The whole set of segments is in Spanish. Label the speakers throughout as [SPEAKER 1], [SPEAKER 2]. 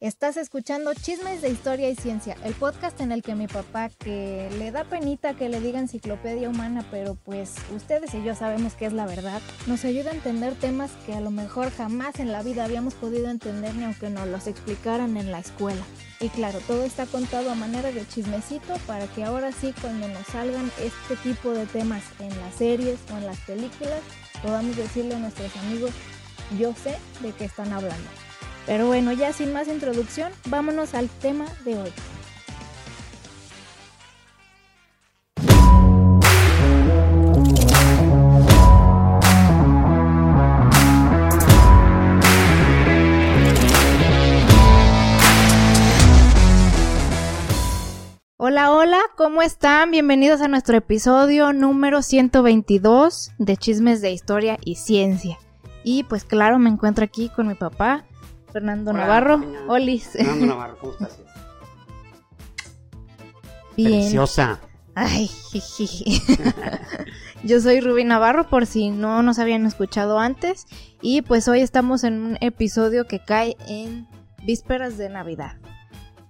[SPEAKER 1] Estás escuchando Chismes de Historia y Ciencia, el podcast en el que mi papá, que le da penita que le diga enciclopedia humana, pero pues ustedes y yo sabemos que es la verdad, nos ayuda a entender temas que a lo mejor jamás en la vida habíamos podido entender ni aunque nos los explicaran en la escuela. Y claro, todo está contado a manera de chismecito para que ahora sí cuando nos salgan este tipo de temas en las series o en las películas, podamos decirle a nuestros amigos, yo sé de qué están hablando. Pero bueno, ya sin más introducción, vámonos al tema de hoy. Hola, hola, ¿cómo están? Bienvenidos a nuestro episodio número 122 de Chismes de Historia y Ciencia. Y pues claro, me encuentro aquí con mi papá, Fernando Navarro. Olis.
[SPEAKER 2] Fernando Navarro, ¿cómo estás?
[SPEAKER 1] Bien.
[SPEAKER 2] Preciosa.
[SPEAKER 1] Ay, jiji. Yo soy Rubí Navarro, por si no nos habían escuchado antes. Y pues hoy estamos en un episodio que cae en vísperas de Navidad.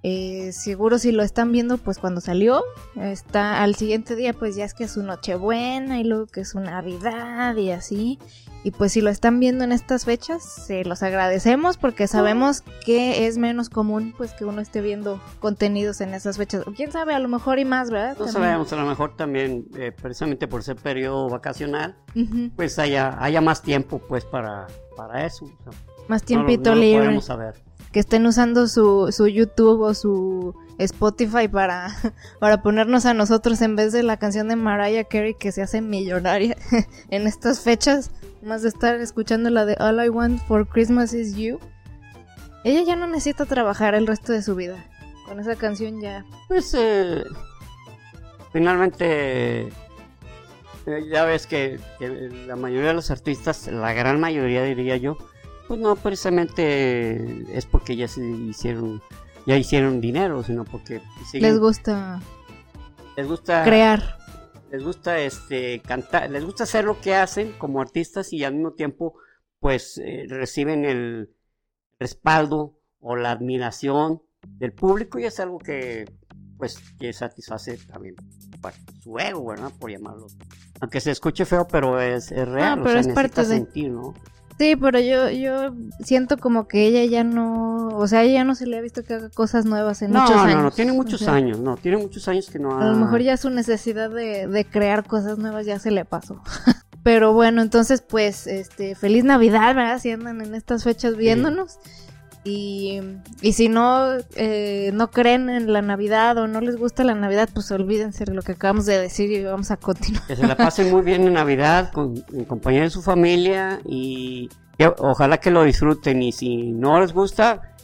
[SPEAKER 1] Eh, seguro si lo están viendo, pues cuando salió, está al siguiente día, pues ya es que es su Nochebuena y luego que es su Navidad y así. Y pues si lo están viendo en estas fechas, se los agradecemos porque sabemos que es menos común pues que uno esté viendo contenidos en esas fechas. Quién sabe, a lo mejor y más, ¿verdad?
[SPEAKER 2] No
[SPEAKER 1] También.
[SPEAKER 2] sabemos, a lo mejor también, eh, precisamente por ser periodo vacacional, pues haya, haya más tiempo pues para, para eso. o sea,
[SPEAKER 1] Más
[SPEAKER 2] no
[SPEAKER 1] tiempito
[SPEAKER 2] no lo
[SPEAKER 1] libre.
[SPEAKER 2] podemos saber.
[SPEAKER 1] Que estén usando su, su YouTube o su Spotify para, para ponernos a nosotros en vez de la canción de Mariah Carey que se hace millonaria en estas fechas, más de estar escuchando la de All I Want for Christmas is You. Ella ya no necesita trabajar el resto de su vida. Con esa canción ya.
[SPEAKER 2] Pues eh, finalmente eh, ya ves que, que la mayoría de los artistas, la gran mayoría diría yo, pues no precisamente es porque ya se hicieron, ya hicieron dinero, sino porque siguen-
[SPEAKER 1] Les gusta
[SPEAKER 2] les gusta
[SPEAKER 1] crear.
[SPEAKER 2] les gusta este cantar, les gusta hacer lo que hacen como artistas y al mismo tiempo pues eh, reciben el respaldo o la admiración del público y es algo que pues que satisface también su ego, ¿verdad? Por llamarlo. Aunque se escuche feo, pero es, es real,
[SPEAKER 1] Ah,
[SPEAKER 2] o
[SPEAKER 1] pero
[SPEAKER 2] sea,
[SPEAKER 1] es parte
[SPEAKER 2] necesitas
[SPEAKER 1] de-
[SPEAKER 2] sentir, ¿no?
[SPEAKER 1] Sí, pero yo, yo siento como que ella ya no, o sea, ella ya no se le ha visto que haga cosas nuevas en
[SPEAKER 2] No,
[SPEAKER 1] muchos años.
[SPEAKER 2] no, no, tiene
[SPEAKER 1] O
[SPEAKER 2] muchos
[SPEAKER 1] sea,
[SPEAKER 2] años, no, tiene muchos años que no ha...
[SPEAKER 1] A lo mejor ya su necesidad de, de crear cosas nuevas ya se le pasó. Pero bueno, entonces pues, este, feliz Navidad, ¿verdad? Si andan en estas fechas viéndonos. Y, y si no, eh, no creen en la Navidad o no les gusta la Navidad, pues olvídense de lo que acabamos de decir y vamos a continuar.
[SPEAKER 2] Que se la pasen muy bien en Navidad con, en compañía de su familia y ojalá que lo disfruten y si no les gusta,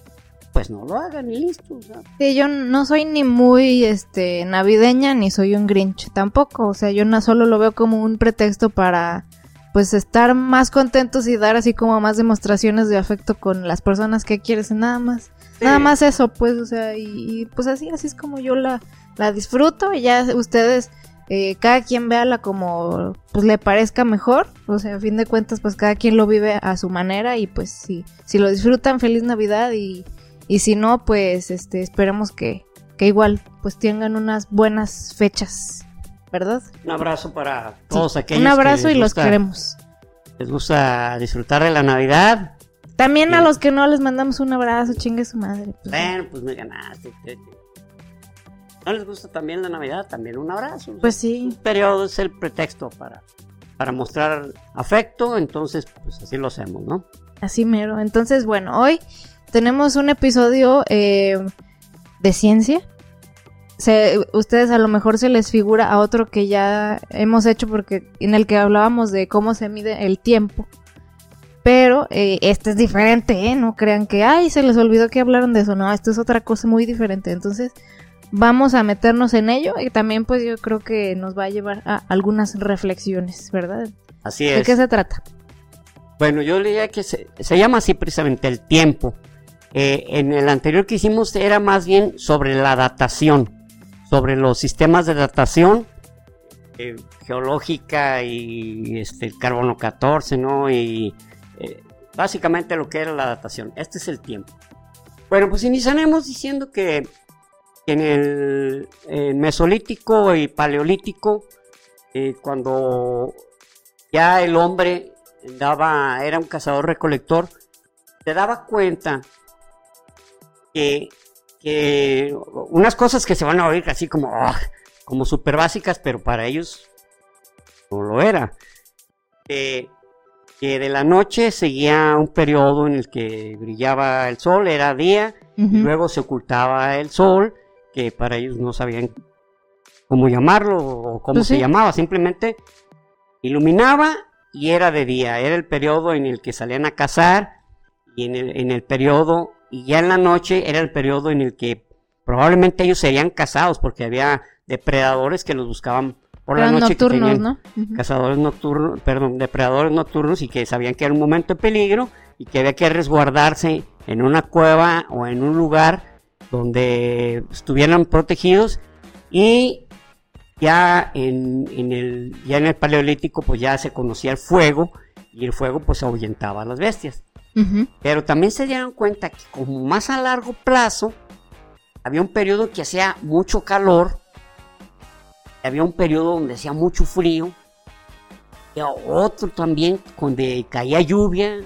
[SPEAKER 2] pues no lo hagan y listo. o sea.
[SPEAKER 1] Sí, yo no soy ni muy este navideña ni soy un Grinch tampoco, o sea, yo no solo lo veo como un pretexto para pues estar más contentos y dar así como más demostraciones de afecto con las personas que quieres, nada más.
[SPEAKER 2] Sí.
[SPEAKER 1] Nada más eso, pues, o sea, y, y, pues así así es como yo la la disfruto y ya ustedes eh, cada quien véala como pues le parezca mejor, o sea, a fin de cuentas pues cada quien lo vive a su manera y pues si si lo disfrutan feliz Navidad y y si no, pues este, esperemos que, que igual pues tengan unas buenas fechas, ¿verdad?
[SPEAKER 2] Un abrazo para todos aquellos
[SPEAKER 1] Un abrazo
[SPEAKER 2] que
[SPEAKER 1] y
[SPEAKER 2] les
[SPEAKER 1] los
[SPEAKER 2] gusta-
[SPEAKER 1] queremos.
[SPEAKER 2] Les gusta disfrutar de la Navidad.
[SPEAKER 1] También a
[SPEAKER 2] Sí.
[SPEAKER 1] los que no les mandamos un abrazo, chingue su madre. pues.
[SPEAKER 2] Bueno, pues me ganaste. te- te- ¿No les gusta también la Navidad? También un abrazo.
[SPEAKER 1] Pues sí.
[SPEAKER 2] Un periodo es el pretexto para, para mostrar afecto, entonces pues así lo hacemos, ¿no?
[SPEAKER 1] Así mero. Entonces, bueno, hoy tenemos un episodio eh, de ciencia. Se, ustedes a lo mejor se les figura a otro que ya hemos hecho porque en el que hablábamos de cómo se mide el tiempo. Pero eh, este es diferente, ¿eh? No crean que, ay, se les olvidó que hablaron de eso. No, esto es otra cosa muy diferente. Entonces, vamos a meternos en ello y también pues yo creo que nos va a llevar a algunas reflexiones, ¿verdad?
[SPEAKER 2] Así
[SPEAKER 1] ¿De
[SPEAKER 2] es.
[SPEAKER 1] qué se trata?
[SPEAKER 2] Bueno, yo leía que se, se llama así precisamente el tiempo. Eh, en el anterior que hicimos era más bien sobre la datación, sobre los sistemas de datación eh, geológica y este, el carbono 14, ¿no? Y eh, básicamente lo que era la datación. Este es el tiempo. Bueno, pues iniciaremos diciendo que en el, Mesolítico y Paleolítico, eh, cuando ya el hombre daba, era un cazador-recolector, se daba cuenta que, unas cosas que se van a oír así como, ah, como súper básicas, pero para ellos no lo era. que de la noche seguía un periodo en el que brillaba el sol, era día, y luego se ocultaba el sol, que para ellos no sabían cómo llamarlo o cómo pues se llamaba, simplemente iluminaba y era de día, era el periodo en el que salían a cazar y en el, en el periodo, y ya en la noche era el periodo en el que probablemente ellos serían cazados porque había depredadores que los buscaban por la noche
[SPEAKER 3] nocturnos, ¿no?
[SPEAKER 2] cazadores nocturnos, perdón, depredadores nocturnos y que sabían que era un momento de peligro y que había que resguardarse en una cueva o en un lugar donde estuvieran protegidos y ya en, el ya en el paleolítico pues ya se conocía el fuego y el fuego pues ahuyentaba a las bestias. Pero también se dieron cuenta que como más a largo plazo había un periodo que hacía mucho calor había un periodo donde hacía mucho frío, y otro también donde caía lluvia.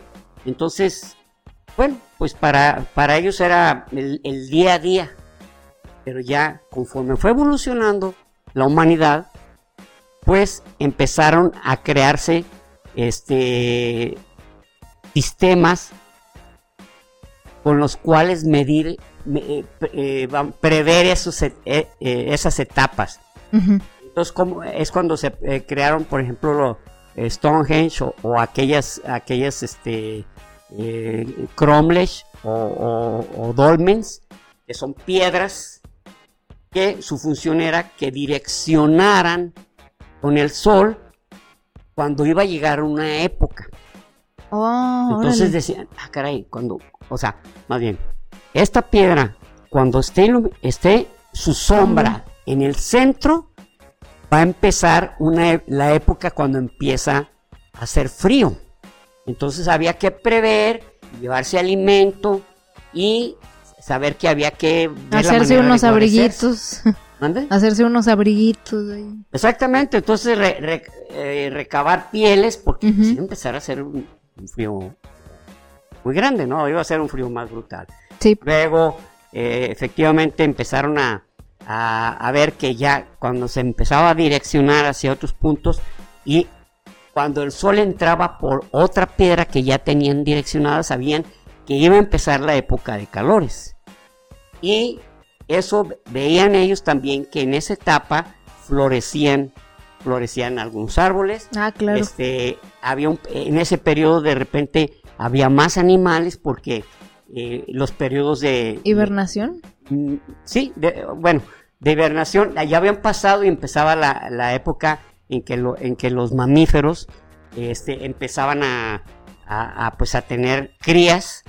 [SPEAKER 2] Entonces, bueno, pues para, para ellos era el, día a día. Pero ya conforme fue evolucionando la humanidad, pues empezaron a crearse este sistemas con los cuales medir, eh, eh, prever esos, eh, esas etapas. Entonces, como, es cuando se crearon, por ejemplo, eh, Stonehenge o, aquellas, aquellas este, cromlech o, dolmens, que son piedras que su función era que direccionaran con el sol cuando iba a llegar una época.
[SPEAKER 3] Oh,
[SPEAKER 2] Entonces decían, ah, caray, cuando, o sea, más bien, esta piedra, cuando esté, esté su sombra en el centro va a empezar una, la época cuando empieza a hacer frío. Entonces había que prever, llevarse alimento y saber que había que
[SPEAKER 3] hacerse unos abriguitos. Hacerse unos abriguitos.
[SPEAKER 2] Exactamente, entonces eh, recabar pieles porque a empezar a hacer un, frío muy grande, ¿no? Iba a ser un frío más brutal.
[SPEAKER 3] Sí.
[SPEAKER 2] Luego, eh, efectivamente, empezaron a, a, ver que ya cuando se empezaba a direccionar hacia otros puntos y cuando el sol entraba por otra piedra que ya tenían direccionada, sabían que iba a empezar la época de calores. Y eso veían ellos también que en esa etapa florecían florecían algunos árboles.
[SPEAKER 3] Ah, claro.
[SPEAKER 2] Este, había en ese periodo de repente había más animales porque eh, los periodos de...
[SPEAKER 3] ¿Hibernación?
[SPEAKER 2] Mm, sí, bueno, de hibernación, ya habían pasado y empezaba la, época en que, lo, en que los mamíferos este, empezaban a, pues a tener crías,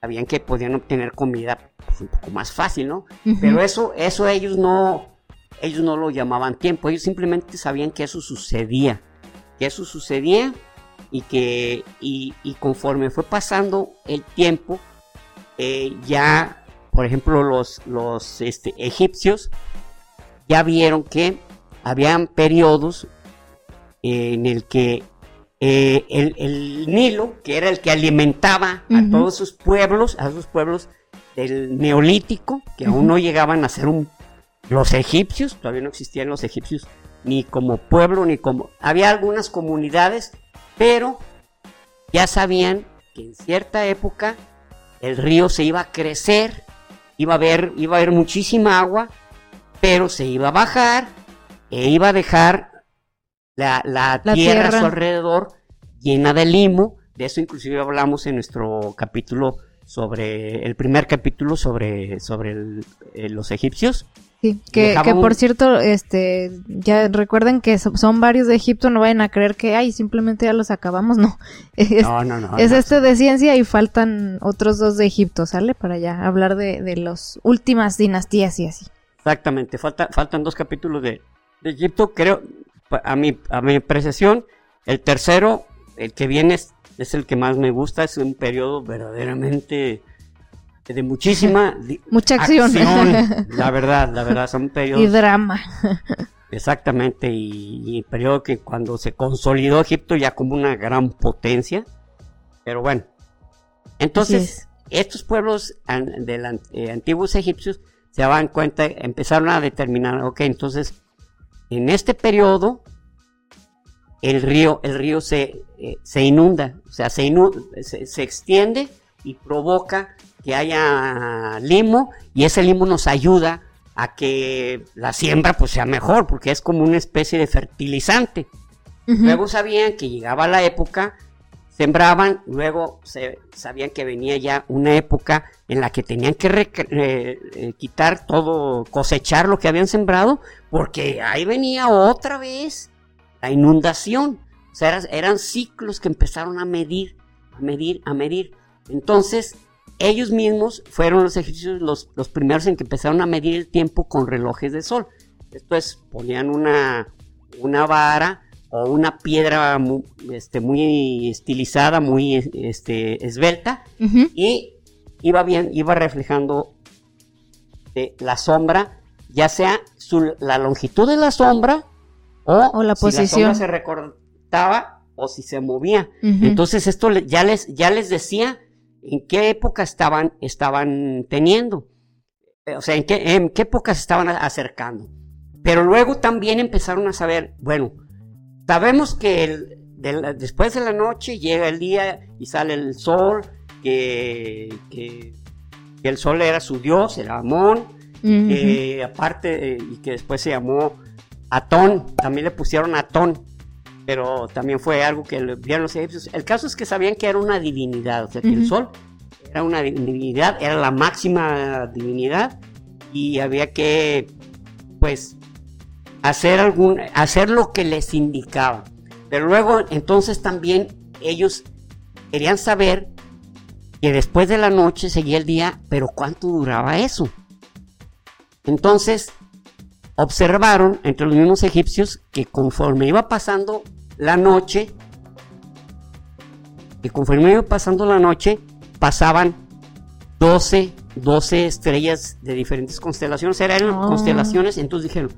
[SPEAKER 2] sabían que podían obtener comida pues, un poco más fácil, ¿no? Pero eso, eso ellos no, ellos no lo llamaban tiempo, ellos simplemente sabían que eso sucedía, que eso sucedía y que y, conforme fue pasando el tiempo, eh, ya por ejemplo, los, los este, egipcios ya vieron que habían periodos en el que eh, el, Nilo, que era el que alimentaba a todos sus pueblos, a sus pueblos del Neolítico, que aún no llegaban a ser un... Los egipcios, todavía no existían los egipcios ni como pueblo, ni como... Había algunas comunidades, pero ya sabían que en cierta época el río se iba a crecer iba a haber, iba a haber muchísima agua, pero se iba a bajar e iba a dejar la, tierra, a su alrededor llena de limo. De eso inclusive hablamos en nuestro capítulo sobre, el primer capítulo sobre, sobre eh, los egipcios.
[SPEAKER 3] Sí, que, por cierto, este, ya recuerden que son varios de Egipto, no vayan a creer que, ay, simplemente ya los acabamos, no. Es,
[SPEAKER 2] no, no, no.
[SPEAKER 3] Es este de ciencia y faltan otros dos de Egipto, ¿sale? Para ya hablar de, de las últimas dinastías y así.
[SPEAKER 2] Exactamente, falta, faltan dos capítulos de, Egipto, creo, a mi, a mi apreciación, el tercero, el que viene es, es el que más me gusta, es un periodo verdaderamente de muchísima
[SPEAKER 3] mucha acción.
[SPEAKER 2] la verdad, la verdad, son periodos.
[SPEAKER 3] Y drama.
[SPEAKER 2] Exactamente, y, periodo que cuando se consolidó Egipto ya como una gran potencia. Pero bueno, entonces estos pueblos de eh, antiguos egipcios se daban cuenta, empezaron a determinar, ok, entonces en este periodo el río, el río se, eh, se inunda, o sea, se, se, extiende y provoca que haya limo y ese limo nos ayuda a que la siembra pues sea mejor porque es como una especie de fertilizante. Luego sabían que llegaba la época, sembraban, luego se, sabían que venía ya una época en la que tenían que eh, eh, quitar todo, cosechar lo que habían sembrado, porque ahí venía otra vez la inundación. O sea, eran, ciclos que empezaron a medir, a medir, a medir. Entonces, ellos mismos fueron los egipcios los, los primeros en que empezaron a medir el tiempo con relojes de sol. Esto es, ponían una, una vara o una piedra muy, este, muy estilizada, muy este, esbelta, y iba bien, iba reflejando la sombra, ya sea la longitud de la sombra o, la posición. Si la sombra se recortaba o si se movía. Entonces esto ya les, ya les decía en qué época estaban, estaban teniendo. O sea, en qué, en qué época se estaban acercando. Pero luego también empezaron a saber, bueno, sabemos que después de la noche llega el día y sale el sol, que, que, el sol era su dios, era Amón, aparte, eh, y que después se llamó Atón, también le pusieron Atón, pero también fue algo que vieron los egipcios. El caso es que sabían que era una divinidad, o sea, que el sol era una divinidad, era la máxima divinidad y había que, pues, hacer algún, hacer lo que les indicaba. Pero luego, entonces también ellos querían saber que después de la noche seguía el día, pero ¿cuánto duraba eso? Entonces, observaron entre los mismos egipcios que conforme iba pasando la noche, que conforme iba pasando la noche, pasaban 12, 12 estrellas de diferentes constelaciones, eran oh. constelaciones, entonces dijeron,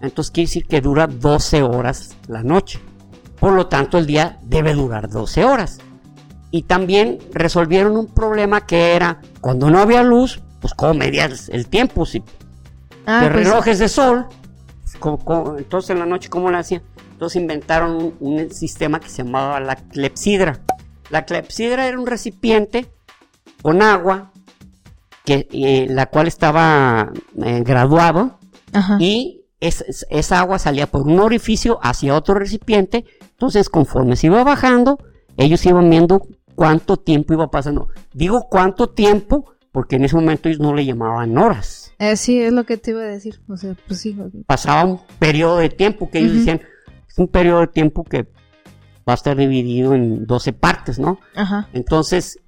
[SPEAKER 2] entonces quiere decir que dura 12 horas la noche. Por lo tanto, el día debe durar 12 horas. Y también resolvieron un problema que era, cuando no había luz, pues cómo medías el tiempo, si Ah, de pues relojes de sol. entonces en la noche, ¿cómo lo hacían? Entonces inventaron un, sistema que se llamaba la clepsidra. La clepsidra era un recipiente con agua, que, eh, la cual estaba eh, graduado, y esa agua salía por un orificio hacia otro recipiente. Entonces, conforme se iba bajando, ellos iban viendo cuánto tiempo iba pasando. Digo cuánto tiempo porque en ese momento ellos no le llamaban horas.
[SPEAKER 3] Eh, sí, es lo que te iba a decir. O sea, pues sí.
[SPEAKER 2] Pasaba un periodo de tiempo que ellos decían, es un periodo de tiempo que va a estar dividido en 12 partes, ¿no? Ajá. Entonces,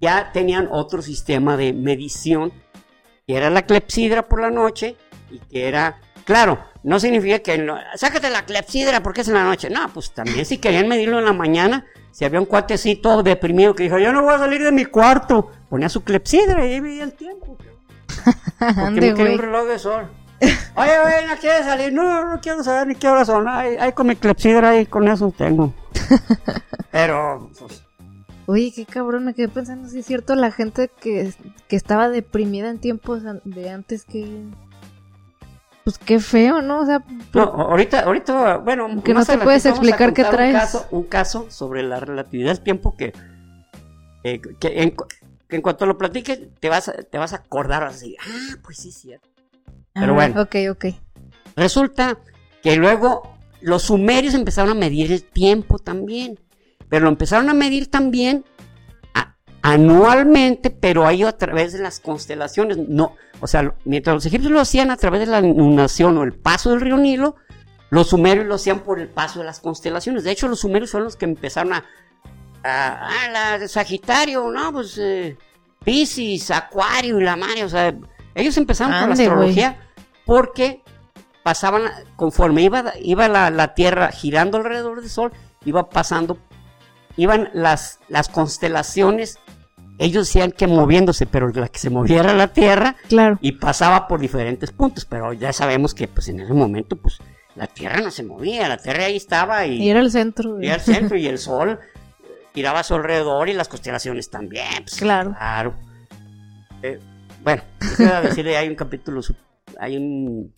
[SPEAKER 2] ya tenían otro sistema de medición, que era la clepsidra por la noche y que era, claro, no significa que, sácate la clepsidra porque es en la noche. No, pues también si querían medirlo en la mañana, si había un cuatecito deprimido que dijo, yo no voy a salir de mi cuarto, ponía su clepsidra y ahí veía el tiempo. Porque me quería un reloj de sol. Oye, oye, no quieres salir. No, no quiero saber ni qué horas son. Ahí, con mi clepsidra ahí con eso tengo. Pero, pues,
[SPEAKER 3] Oye, qué cabrón, me quedé pensando si es cierto la gente que, que estaba deprimida en tiempos de antes que pues qué feo, ¿no? O sea,
[SPEAKER 2] no, ahorita, ahorita, bueno,
[SPEAKER 3] que no te puedes explicar qué traes.
[SPEAKER 2] Un caso, un caso sobre la relatividad del tiempo que, que, en, cuanto lo platiques te vas, te vas a acordar así, ah, pues sí, cierto. Pero ah, bueno.
[SPEAKER 3] Ok, ok.
[SPEAKER 2] Resulta que luego los sumerios empezaron a medir el tiempo también, pero lo empezaron a medir también anualmente, pero ahí a través de las constelaciones. No, o sea, mientras los egipcios lo hacían a través de la inundación o el paso del río Nilo, los sumerios lo hacían por el paso de las constelaciones. De hecho, los sumerios son los que empezaron a, a, la de Sagitario, ¿no? Pues eh, Pisces, Acuario y la Mare, o sea, ellos empezaron con la astrología porque pasaban, conforme iba, iba la, la, Tierra girando alrededor del Sol, iba pasando, iban las, las constelaciones ellos decían que moviéndose, pero la que se movía era la Tierra
[SPEAKER 3] Claro.
[SPEAKER 2] y pasaba por diferentes puntos, pero ya sabemos que pues en ese momento pues la Tierra no se movía, la Tierra ahí estaba y,
[SPEAKER 3] Y era el centro.
[SPEAKER 2] y al centro y el Sol giraba a su alrededor y las constelaciones también. pues,
[SPEAKER 3] Claro.
[SPEAKER 2] Claro. Eh, bueno, quisiera decirle, hay un capítulo, hay un,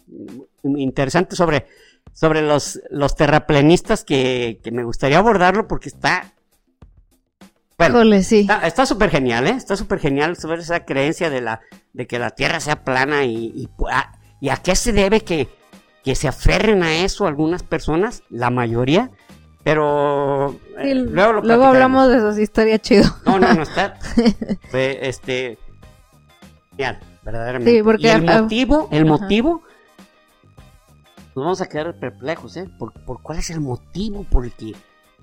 [SPEAKER 2] un interesante sobre, sobre los, los terraplenistas que, que me gustaría abordarlo porque está... Bueno,
[SPEAKER 3] sí.
[SPEAKER 2] Está súper genial, ¿eh? Está súper genial sobre esa creencia de, la, de que la Tierra sea plana y, y, a, y a qué se debe que, que se aferren a eso algunas personas, la mayoría, pero eh, luego lo
[SPEAKER 3] luego hablamos de eso, sí estaría chido.
[SPEAKER 2] No, no, no está. fue, este. Genial, verdaderamente.
[SPEAKER 3] Sí, porque
[SPEAKER 2] Y el
[SPEAKER 3] a-
[SPEAKER 2] motivo, el
[SPEAKER 3] Ajá.
[SPEAKER 2] motivo. Nos vamos a quedar perplejos, ¿eh? Por, por cuál es el motivo por el que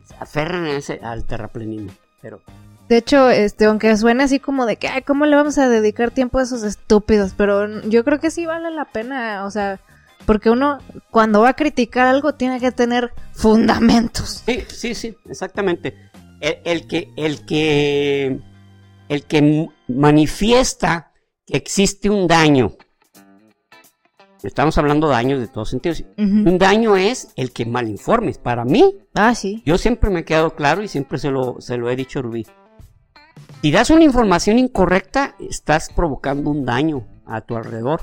[SPEAKER 2] se aferran a ese, al terraplenismo. Pero.
[SPEAKER 3] De hecho, este, aunque suene así como de que, ay, ¿cómo le vamos a dedicar tiempo a esos estúpidos? Pero yo creo que sí vale la pena, o sea, porque uno cuando va a criticar algo tiene que tener fundamentos.
[SPEAKER 2] Sí, sí, sí, exactamente. El, el que, el que, el que manifiesta que existe un daño. Estamos hablando de daños de todos sentidos. Un daño es el que malinformes. Para mí,
[SPEAKER 3] Ah, sí.
[SPEAKER 2] yo siempre me he quedado claro y siempre se lo, se lo he dicho a Rubí. Si das una información incorrecta, estás provocando un daño a tu alrededor.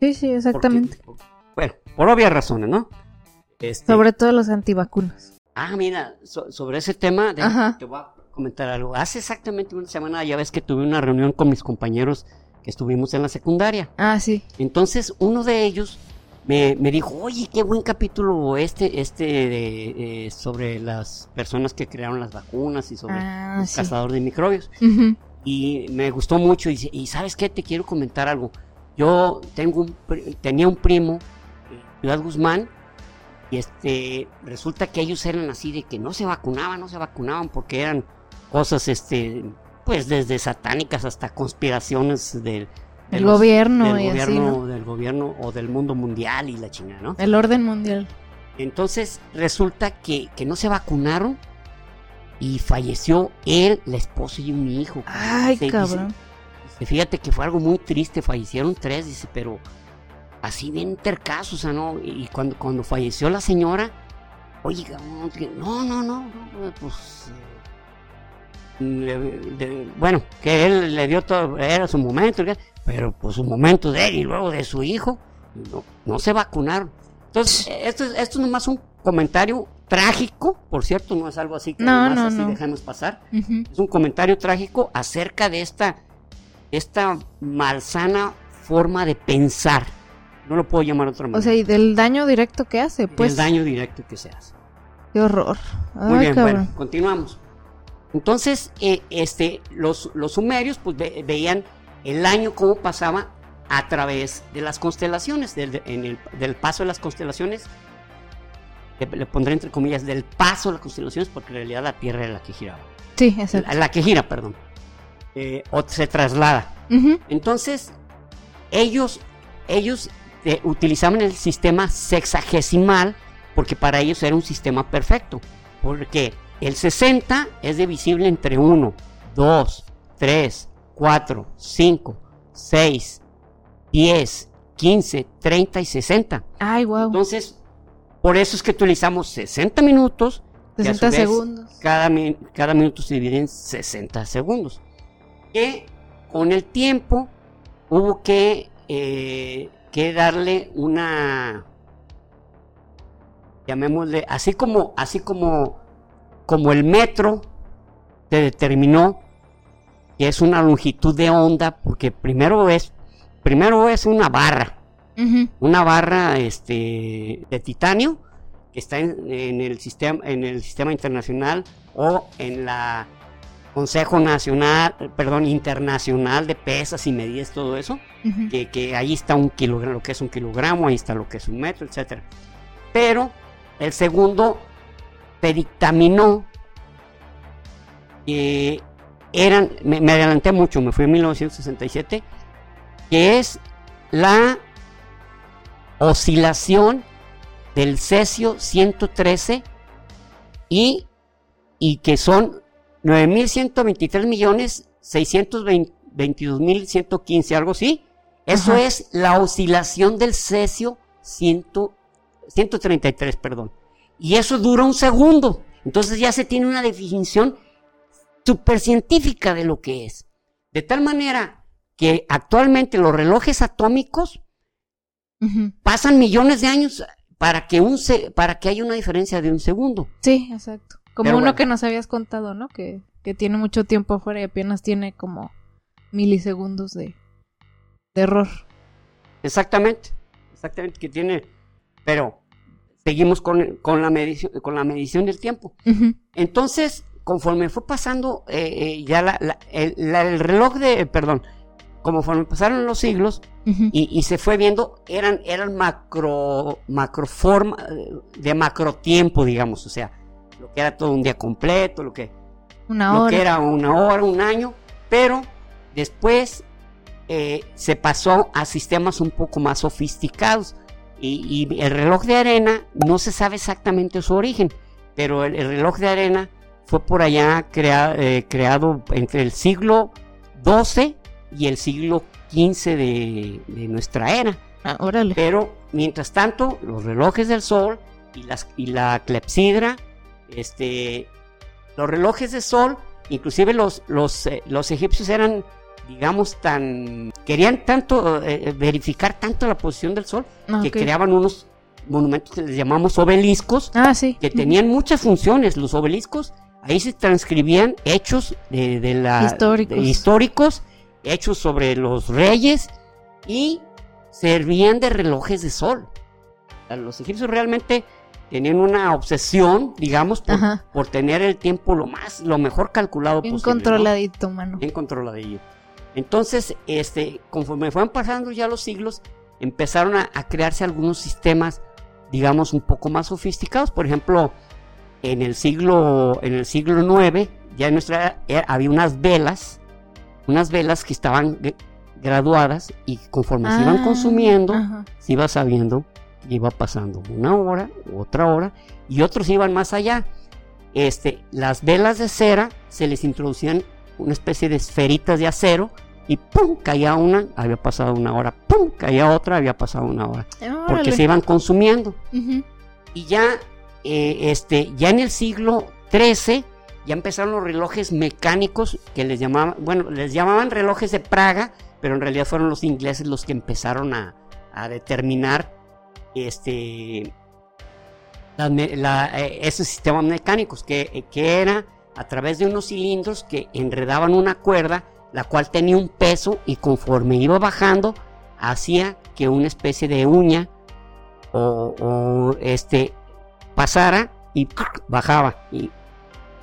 [SPEAKER 3] Sí, sí, exactamente.
[SPEAKER 2] Porque- bueno, por obvias razones, ¿no? Este,
[SPEAKER 3] Sobre todo los antivacunas.
[SPEAKER 2] Ah, mira, so- sobre ese tema, de- te voy a comentar algo. Hace exactamente una semana, ya ves que tuve una reunión con mis compañeros que estuvimos en la secundaria.
[SPEAKER 3] Ah, sí.
[SPEAKER 2] Entonces, uno de ellos me, me dijo, oye, qué buen capítulo este, este de, eh, sobre las personas que crearon las vacunas y sobre
[SPEAKER 3] Ah,
[SPEAKER 2] el
[SPEAKER 3] sí.
[SPEAKER 2] cazador de microbios.
[SPEAKER 3] Ujú.
[SPEAKER 2] Y me gustó mucho. Y, y sabes qué, te quiero comentar algo. Yo tengo un, pri- tenía un primo, en Ciudad Guzmán, y este, resulta que ellos eran así de que no se vacunaban, no se vacunaban porque eran cosas, este, pues desde satánicas hasta conspiraciones del, los-
[SPEAKER 3] gobierno
[SPEAKER 2] del
[SPEAKER 3] y así,
[SPEAKER 2] gobierno,
[SPEAKER 3] ¿no?
[SPEAKER 2] del gobierno o del mundo mundial y la chingada, ¿no?
[SPEAKER 3] El orden mundial.
[SPEAKER 2] Entonces resulta que, que no se vacunaron y falleció él, la esposa y un hijo.
[SPEAKER 3] Ay, cabrón.
[SPEAKER 2] Fíjate que fue algo muy triste, fallecieron tres, dice, pero así bien tercasos, o sea, ¿no? Y cuando, cuando falleció la señora, oye, no, no, no, no, pues... eh, le- bueno, que él le dio todo, era su momento, pero pues su momento de él y luego de su hijo, no, no se vacunaron. Entonces, esto, es- esto es nomás un comentario trágico, por cierto, no es algo así que
[SPEAKER 3] No,
[SPEAKER 2] nomás
[SPEAKER 3] no,
[SPEAKER 2] así dejamos pasar. Es un comentario trágico acerca de esta, esta malsana forma de pensar. No lo puedo llamar otra manera.
[SPEAKER 3] O sea, y del daño directo que hace, pues.
[SPEAKER 2] el daño directo que se hace.
[SPEAKER 3] Qué horror. Ay,
[SPEAKER 2] Muy bien,
[SPEAKER 3] cabrón.
[SPEAKER 2] bueno, continuamos. Entonces, eh, este, los, los sumerios pues ve- veían el año cómo pasaba a través de las constelaciones, del, en el, del paso de las constelaciones, le, le pondré entre comillas, del paso de las constelaciones, porque en realidad la Tierra era la que giraba.
[SPEAKER 3] Sí, exacto.
[SPEAKER 2] La, la que gira, perdón. Eh, o se traslada.
[SPEAKER 3] Ujú.
[SPEAKER 2] Entonces, ellos, ellos eh, utilizaban el sistema sexagesimal porque para ellos era un sistema perfecto. Porque el 60 es divisible entre 1, 2, 3, 4, 5, 6, 10, 15, 30 y 60.
[SPEAKER 3] Ay, wow.
[SPEAKER 2] Entonces, por eso es que utilizamos 60 minutos. y a su
[SPEAKER 3] 60
[SPEAKER 2] vez,
[SPEAKER 3] segundos.
[SPEAKER 2] Cada, cada minuto se divide en 60 segundos. Que con el tiempo hubo que, eh, que darle una, llamémosle, así como, así como, como el metro se determinó que es una longitud de onda, porque primero es, primero es una barra, una barra este, de titanio que está en, en el sistema en el sistema internacional o en la Consejo Nacional, perdón, internacional de pesas y medidas, todo eso, que, que ahí está un kilogramo, lo que es un kilogramo, ahí está lo que es un metro, etcétera. Pero el segundo se dictaminó que eran, me, me adelanté mucho, me fui en 1967, que es la oscilación del cesio 113 y, y que son 9.123 millones 622.115, algo así. Eso
[SPEAKER 1] Ajá.
[SPEAKER 2] es la oscilación del cesio 100 133, perdón. Y eso dura un segundo. Entonces ya se tiene una definición super científica de lo que es. De tal manera que actualmente los relojes atómicos pasan millones de años para que, un se- para que haya una diferencia de un segundo.
[SPEAKER 1] Sí, exacto. Como
[SPEAKER 2] Pero
[SPEAKER 1] uno
[SPEAKER 2] bueno.
[SPEAKER 1] que nos habías contado, ¿no? Que, que tiene mucho tiempo afuera y apenas tiene como milisegundos de, de error.
[SPEAKER 2] Exactamente, exactamente, que tiene, pero seguimos con, con la, medición, con la medición del tiempo. Entonces, conforme fue pasando eh, eh, ya la- la- el, la- el reloj de, perdón, conforme pasaron los siglos y, y se fue viendo, eran, eran macro, macroforma, eh, de macro tiempo, digamos, o sea, lo que era todo un día completo, lo que,
[SPEAKER 1] Una
[SPEAKER 2] lo que era una hora, un año, pero después eh, se pasó a sistemas un poco más sofisticados. Y, y el reloj de arena no se sabe exactamente su origen, pero el, el reloj de arena fue por allá crea- eh, creado entre el siglo XII y el siglo XV de, de nuestra era.
[SPEAKER 1] Ah, órale.
[SPEAKER 2] Pero mientras tanto, los relojes del sol y, las, y la clepsidra, este, los relojes de sol, inclusive los, los, eh, los egipcios eran, digamos, tan, querían tanto eh, verificar tanto la posición del sol
[SPEAKER 1] Ah,
[SPEAKER 2] que creaban unos monumentos que les llamamos obeliscos,
[SPEAKER 1] Ah, sí.
[SPEAKER 2] que tenían muchas funciones. Los obeliscos, ahí se transcribían hechos de, de la,
[SPEAKER 1] Históricos.
[SPEAKER 2] de históricos, hechos sobre los reyes y servían de relojes de sol. Los egipcios realmente tenían una obsesión, digamos, por, por tener el tiempo lo más, lo mejor calculado
[SPEAKER 1] Bien
[SPEAKER 2] posible. ¿no?
[SPEAKER 1] controladito, mano.
[SPEAKER 2] bien controladillo. Entonces, este, conforme fueron pasando ya los siglos, empezaron a, a crearse algunos sistemas, digamos, un poco más sofisticados. Por ejemplo, en el siglo, en el siglo IX, ya en nuestra era, eh, había unas velas, unas velas que estaban gra- graduadas y conforme se iban
[SPEAKER 1] Ah,
[SPEAKER 2] consumiendo,
[SPEAKER 1] ajá.
[SPEAKER 2] se iba sabiendo iba pasando una hora, otra hora, y otros iban más allá. Este, las velas de cera se les introducían una especie de esferitas de acero y ¡pum! caía una, había pasado una hora, ¡pum! caía otra, había pasado una hora, porque se iban consumiendo. Y ya, eh, este, ya en el siglo XIII ya empezaron los relojes mecánicos que les llamaban, bueno, les llamaban relojes de Praga, pero en realidad fueron los ingleses los que empezaron a, a determinar este eh, esos sistemas mecánicos que, eh, que era a través de unos cilindros que enredaban una cuerda la cual tenía un peso y conforme iba bajando hacía que una especie de uña o, este pasara y bajaba. Y,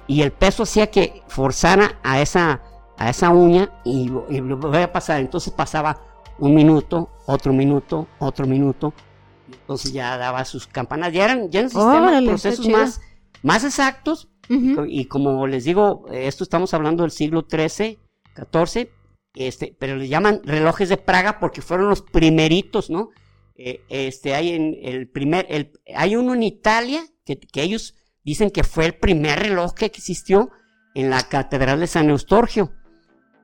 [SPEAKER 2] y el peso hacía que forzara a esa a esa uña y, y lo volvía a pasar. Entonces pasaba un minuto otro minuto otro minuto entonces ya daba sus campanas ya eran ya eran sistemas
[SPEAKER 1] está
[SPEAKER 2] procesos más más exactos y como les digo, esto estamos hablando del siglo XIII, XIV, este, pero le llaman relojes de Praga porque fueron los primeritos, ¿no? Eh, este, hay en el primer, el, hay uno en Italia que, que ellos dicen que fue el primer reloj que existió en la Catedral de San Eustorgio.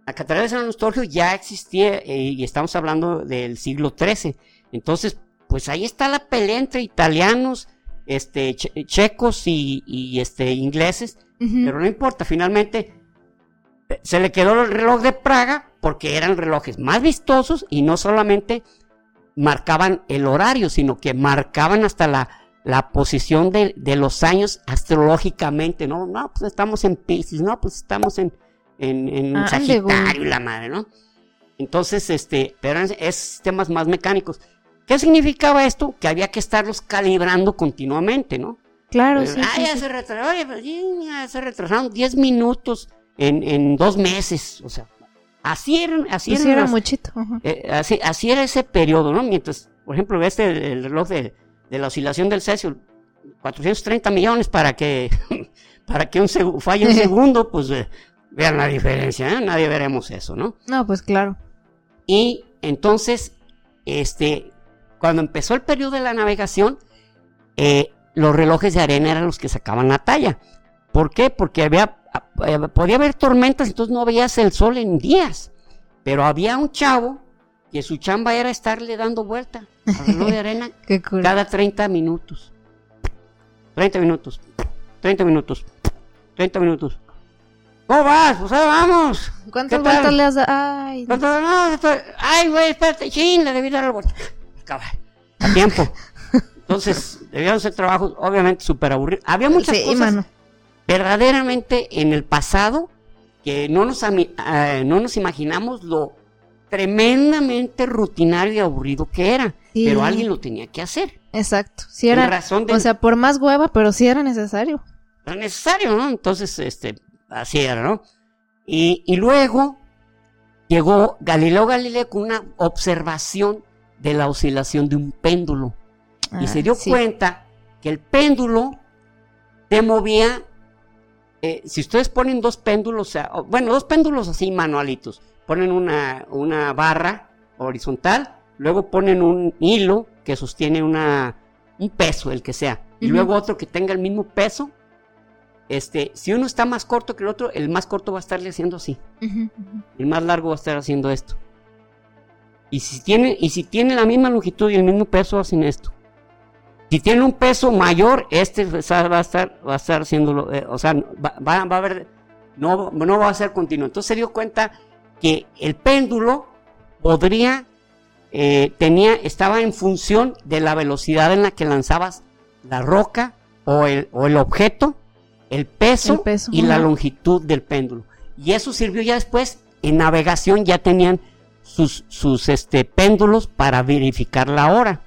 [SPEAKER 2] La Catedral de San Eustorgio ya existía eh, y estamos hablando del siglo XIII. Entonces, pues ahí está la pelea entre italianos, este, che- checos y, y, este, ingleses, pero no importa, finalmente eh, se le quedó el reloj de Praga porque eran relojes más vistosos y no solamente marcaban el horario, sino que marcaban hasta la, la posición de, de los años astrológicamente, ¿no? No, pues estamos en Pisces, no, pues estamos en, en, en
[SPEAKER 1] Ande,
[SPEAKER 2] Sagitario la madre, ¿no? Entonces, este, pero eran es sistemas más mecánicos. ¿Qué significaba esto? Que había que estarlos calibrando continuamente, ¿no?
[SPEAKER 1] Claro,
[SPEAKER 2] Eh,
[SPEAKER 1] sí.
[SPEAKER 2] ah,
[SPEAKER 1] sí,
[SPEAKER 2] ya
[SPEAKER 1] sí.
[SPEAKER 2] se retrasaron, ya se retrasaron 10 minutos en, en dos meses, o sea, así eran, así
[SPEAKER 1] Pues
[SPEAKER 2] eran
[SPEAKER 1] era muchito.
[SPEAKER 2] eh, así, así era ese periodo, ¿no? Mientras, por ejemplo, este, el, el reloj de, de la oscilación del cesio, 430 millones para que, para que un falle un segundo, pues eh, vean la diferencia, ¿eh? Nadie veremos eso, ¿no?
[SPEAKER 1] No, pues claro.
[SPEAKER 2] Y entonces, este, cuando empezó el periodo de la navegación, eh, los relojes de arena eran los que sacaban la talla. ¿Por qué? Porque había, eh, podía haber tormentas, entonces no veías el sol en días. Pero había un chavo que su chamba era estarle dando vuelta al reloj de arena
[SPEAKER 1] cool.
[SPEAKER 2] cada 30 minutos. 30 minutos. 30 minutos. 30 minutos. ¿Cómo vas? Pues ahí vamos.
[SPEAKER 1] ¿Cuántas vueltas le has dado? Ay,
[SPEAKER 2] No, Ay, güey, espérate. Chin, le debí dar la vuelta. Acaba. A tiempo. Entonces, debían ser trabajos, obviamente, súper aburridos. Había muchas
[SPEAKER 1] sí,
[SPEAKER 2] cosas
[SPEAKER 1] mano.
[SPEAKER 2] verdaderamente en el pasado que no nos, eh, no nos imaginamos lo tremendamente rutinario y aburrido que era.
[SPEAKER 1] Sí.
[SPEAKER 2] Pero alguien lo tenía que hacer.
[SPEAKER 1] Exacto. Sí
[SPEAKER 2] En
[SPEAKER 1] era,
[SPEAKER 2] razón de-
[SPEAKER 1] o sea, por más hueva, pero sí era necesario.
[SPEAKER 2] Era necesario, ¿no? Entonces, este, así era, ¿no? Y, y luego llegó Galileo Galilei con una observación de la oscilación de un péndulo. y
[SPEAKER 1] Ah,
[SPEAKER 2] se dio
[SPEAKER 1] sí.
[SPEAKER 2] cuenta que el péndulo te movía. eh, si ustedes ponen dos péndulos, o sea, o- bueno, dos péndulos así manualitos, ponen una, una barra horizontal, luego ponen un hilo que sostiene una, un peso, el que sea, y luego otro que tenga el mismo peso. Este, si uno está más corto que el otro, el más corto va a estarle haciendo así, el más largo va a estar haciendo esto. Y si tiene, y si tiene la misma longitud y el mismo peso, hacen esto. Si tiene un peso mayor, este va a estar, va a estar haciéndolo, eh, o sea, va, va- va a haber, no, no va a ser continuo. Entonces se dio cuenta que el péndulo podría, eh, tenía, estaba en función de la velocidad en la que lanzabas la roca o el, o el objeto, el peso,
[SPEAKER 1] El peso,
[SPEAKER 2] y la longitud del péndulo. Y eso sirvió ya después, en navegación ya tenían sus, sus este, péndulos para verificar la hora.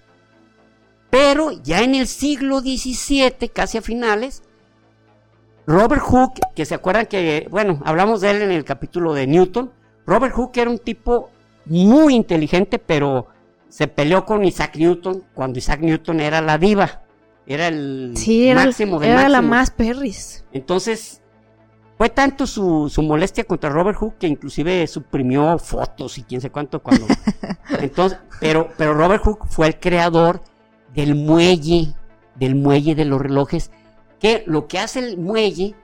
[SPEAKER 2] Pero ya en el siglo XVII, casi a finales, Robert Hooke, que se acuerdan que, bueno, hablamos de él en el capítulo de Newton, Robert Hooke era un tipo muy inteligente, pero se peleó con Isaac Newton cuando Isaac Newton era la diva, era el
[SPEAKER 1] Sí, era,
[SPEAKER 2] máximo del
[SPEAKER 1] era la más perris.
[SPEAKER 2] Entonces, fue tanto su, su molestia contra Robert Hooke que inclusive suprimió fotos y quién sé cuánto cuando. Entonces, pero, pero Robert Hooke fue el creador del muelle, del muelle de los relojes, que lo que hace el muelle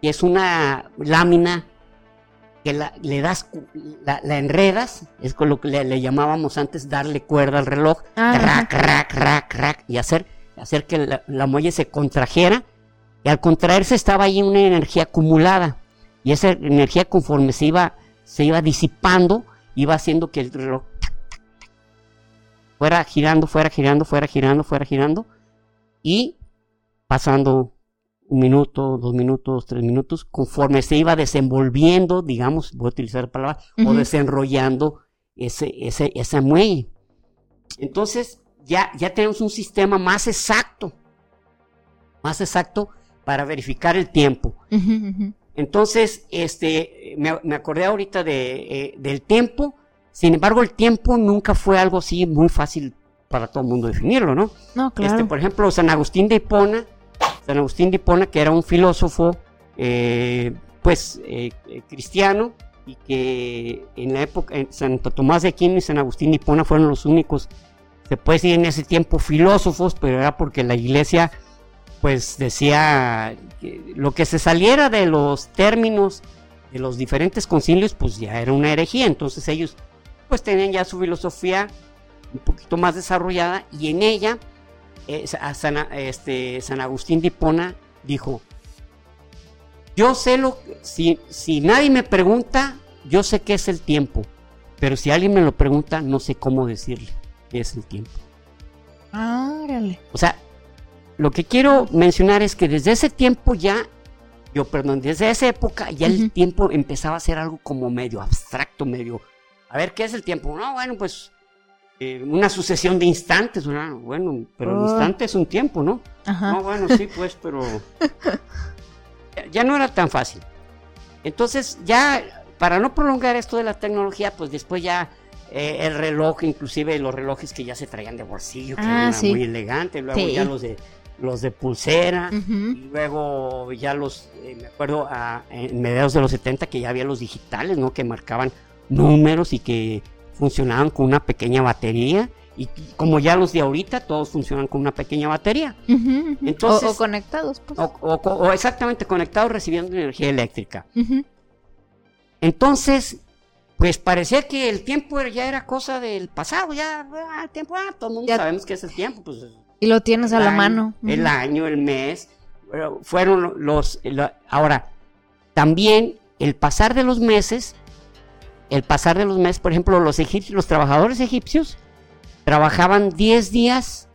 [SPEAKER 2] es una lámina que la, le das, la, la enredas, es con lo que le, le llamábamos antes darle cuerda al reloj,
[SPEAKER 1] Ah,
[SPEAKER 2] crack, crack, crack, y hacer, hacer que la, la muelle se contrajera, y al contraerse estaba ahí una energía acumulada, y esa energía conforme se iba, se iba disipando, iba haciendo que el reloj fuera girando, fuera girando, fuera girando, fuera girando, y pasando un minuto, dos minutos, tres minutos, conforme se iba desenvolviendo, digamos, voy a utilizar la palabra, o desenrollando ese, ese, ese muelle. Entonces, ya, ya tenemos un sistema más exacto, más exacto para verificar el tiempo. Entonces, este, me, me acordé ahorita de, eh, del tiempo, sin embargo, el tiempo nunca fue algo así muy fácil para todo el mundo definirlo, ¿no?
[SPEAKER 1] No, claro.
[SPEAKER 2] Este, por ejemplo, San Agustín de Hipona, San Agustín de Hipona, que era un filósofo, eh, pues, eh, eh, cristiano, y que en la época, en Santo Tomás de Aquino y San Agustín de Hipona fueron los únicos, se puede decir en ese tiempo, filósofos, pero era porque la iglesia, pues, decía que lo que se saliera de los términos de los diferentes concilios, pues ya era una herejía, entonces ellos, pues, tenían ya su filosofía un poquito más desarrollada y en ella eh, a San, este, San Agustín de Hipona dijo, yo sé lo que- si, si nadie me pregunta, yo sé qué es el tiempo, pero si alguien me lo pregunta, no sé cómo decirle qué es el tiempo.
[SPEAKER 1] Ah, órale.
[SPEAKER 2] O sea, lo que quiero mencionar es que desde ese tiempo ya, yo perdón, desde esa época ya el tiempo empezaba a ser algo como medio abstracto, medio... A ver, ¿qué es el tiempo? No, bueno, pues eh, una sucesión de instantes. Bueno, pero un
[SPEAKER 1] Oh.
[SPEAKER 2] instante es un tiempo, ¿no?
[SPEAKER 1] Ajá.
[SPEAKER 2] No, bueno, sí, pues, pero ya- ya no era tan fácil. Entonces, ya, para no prolongar esto de la tecnología, pues después ya eh, el reloj, inclusive los relojes que ya se traían de bolsillo, que
[SPEAKER 1] Ah,
[SPEAKER 2] eran
[SPEAKER 1] sí.
[SPEAKER 2] muy elegantes, luego
[SPEAKER 1] Sí.
[SPEAKER 2] ya los de los de pulsera, y luego ya los, eh, me acuerdo, a- en mediados de los 70 que ya había los digitales, ¿no? Que marcaban números y que funcionaban con una pequeña batería Y como ya los de ahorita, todos funcionan con una pequeña batería. Entonces-
[SPEAKER 1] o, o conectados, pues.
[SPEAKER 2] O, o- o exactamente conectados recibiendo energía eléctrica. Entonces, pues parecía que el tiempo ya era cosa del pasado, ya, ah, el tiempo, ah, todo el mundo
[SPEAKER 1] Ya-
[SPEAKER 2] sabemos que es el tiempo, pues
[SPEAKER 1] Y lo tienes a la
[SPEAKER 2] año,
[SPEAKER 1] mano.
[SPEAKER 2] El año, el mes, fueron los, la- ahora, también el pasar de los meses, el pasar de los meses, por ejemplo, los egipcios, los trabajadores egipcios trabajaban 10 días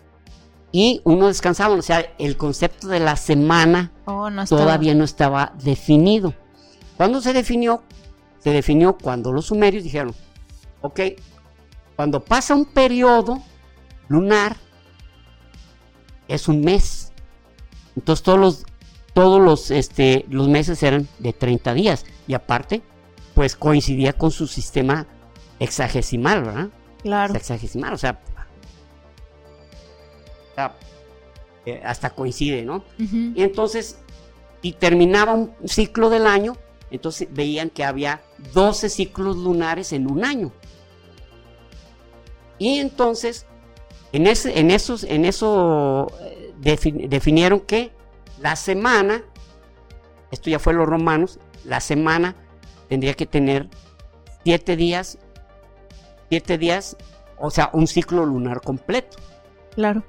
[SPEAKER 2] y uno descansaba, o sea, el concepto de la semana
[SPEAKER 1] Oh, no
[SPEAKER 2] todavía no estaba definido. ¿Cuándo se definió? Se definió cuando los sumerios dijeron, ok, cuando pasa un periodo lunar, es un mes. Entonces todos los, todos los, este, los meses eran de 30 días. Y aparte, pues coincidía con su sistema hexagesimal, ¿verdad?
[SPEAKER 1] Claro.
[SPEAKER 2] Sexagesimal, o sea, sea, eh, hasta coincide, ¿no? Y entonces, y terminaba un ciclo del año, entonces veían que había 12 ciclos lunares en un año. Y entonces, en, ese, en, esos, en eso eh, defi- definieron que la semana, esto ya fue los romanos, la semana tendría que tener 7 días, 7 días, o sea, un ciclo lunar completo.
[SPEAKER 1] Claro.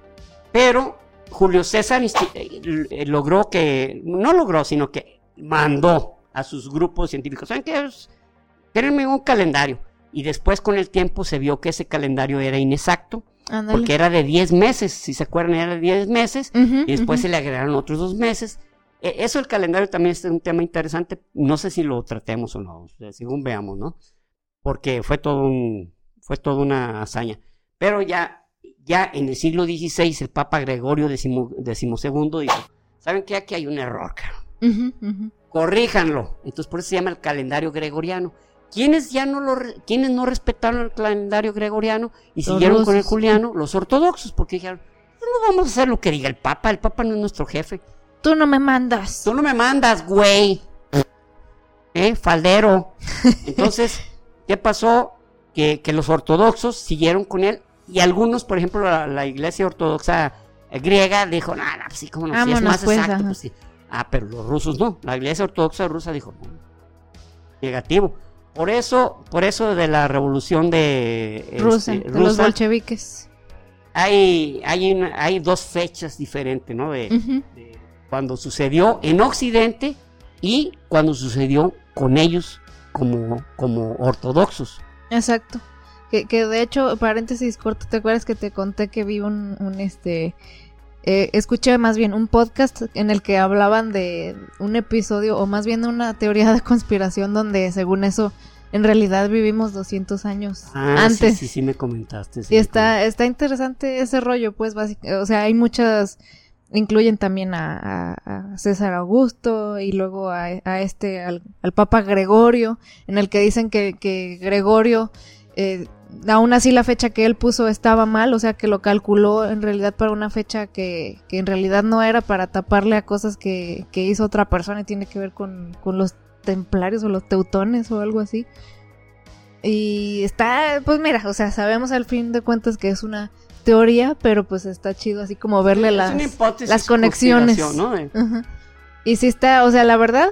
[SPEAKER 2] Pero Julio César eh, logró que, no logró, sino que mandó a sus grupos científicos, ¿saben qué? Créenme un calendario. Y después con el tiempo se vio que ese calendario era inexacto,
[SPEAKER 1] Ándale.
[SPEAKER 2] porque era de 10 meses, si se acuerdan, era de 10 meses,
[SPEAKER 1] Ujú,
[SPEAKER 2] y después
[SPEAKER 1] ujú.
[SPEAKER 2] se le agregaron otros dos meses. Eh, Eso el calendario también es un tema interesante, no sé si lo tratemos o no, según veamos, ¿no? Porque fue todo un, fue toda una hazaña. Pero ya, ya en el siglo XVI el Papa Gregorio XII dijo, ¿saben qué? Aquí hay un error, cabrón.
[SPEAKER 1] Ujú, ujú.
[SPEAKER 2] corríjanlo. Entonces por eso se llama el calendario gregoriano. ¿Quiénes ya no lo, quiénes no respetaron el calendario gregoriano y
[SPEAKER 1] Los
[SPEAKER 2] siguieron con el juliano? Los ortodoxos, porque dijeron, no vamos a hacer lo que diga el Papa, el Papa no es nuestro jefe.
[SPEAKER 1] Tú no me mandas.
[SPEAKER 2] Tú no me mandas, güey. ¿Eh? Faldero. Entonces, ¿qué pasó? Que, que los ortodoxos siguieron con él y algunos, por ejemplo, la, la iglesia ortodoxa eh, griega dijo, no, pues sí, cómo no, sí, es
[SPEAKER 1] Vámonos,
[SPEAKER 2] más
[SPEAKER 1] pues,
[SPEAKER 2] exacto. pues sí". Ah, pero los rusos no. La iglesia ortodoxa rusa dijo, no, negativo. Por eso, por eso de la revolución de,
[SPEAKER 1] Rusa,
[SPEAKER 2] este,
[SPEAKER 1] los bolcheviques.
[SPEAKER 2] hay, hay, una- hay dos fechas diferentes, ¿no? De cuando sucedió en Occidente y cuando sucedió con ellos como, como ortodoxos.
[SPEAKER 1] Exacto. Que, que de hecho, paréntesis corto, ¿te acuerdas que te conté que vi un, un este... eh, escuché más bien un podcast en el que hablaban de un episodio o más bien una teoría de conspiración donde según eso en realidad vivimos 200 años
[SPEAKER 2] Ah,
[SPEAKER 1] antes.
[SPEAKER 2] Sí, sí, sí me comentaste. sí
[SPEAKER 1] Y
[SPEAKER 2] me
[SPEAKER 1] está, está interesante ese rollo, pues, básic- o sea, hay muchas, incluyen también a, a- a César Augusto y luego a, a este, al, al Papa Gregorio, en el que dicen que, que Gregorio, eh, aún así la fecha que él puso estaba mal, o sea, que lo calculó en realidad para una fecha que, que en realidad no era para taparle a cosas que, que hizo otra persona y tiene que ver con, con los templarios o los teutones o algo así. Y está, pues mira, o sea, sabemos al fin de cuentas que es una teoría, pero pues está chido así como verle las, las conexiones.
[SPEAKER 2] ¿no?
[SPEAKER 1] Y sí está, o sea, la verdad,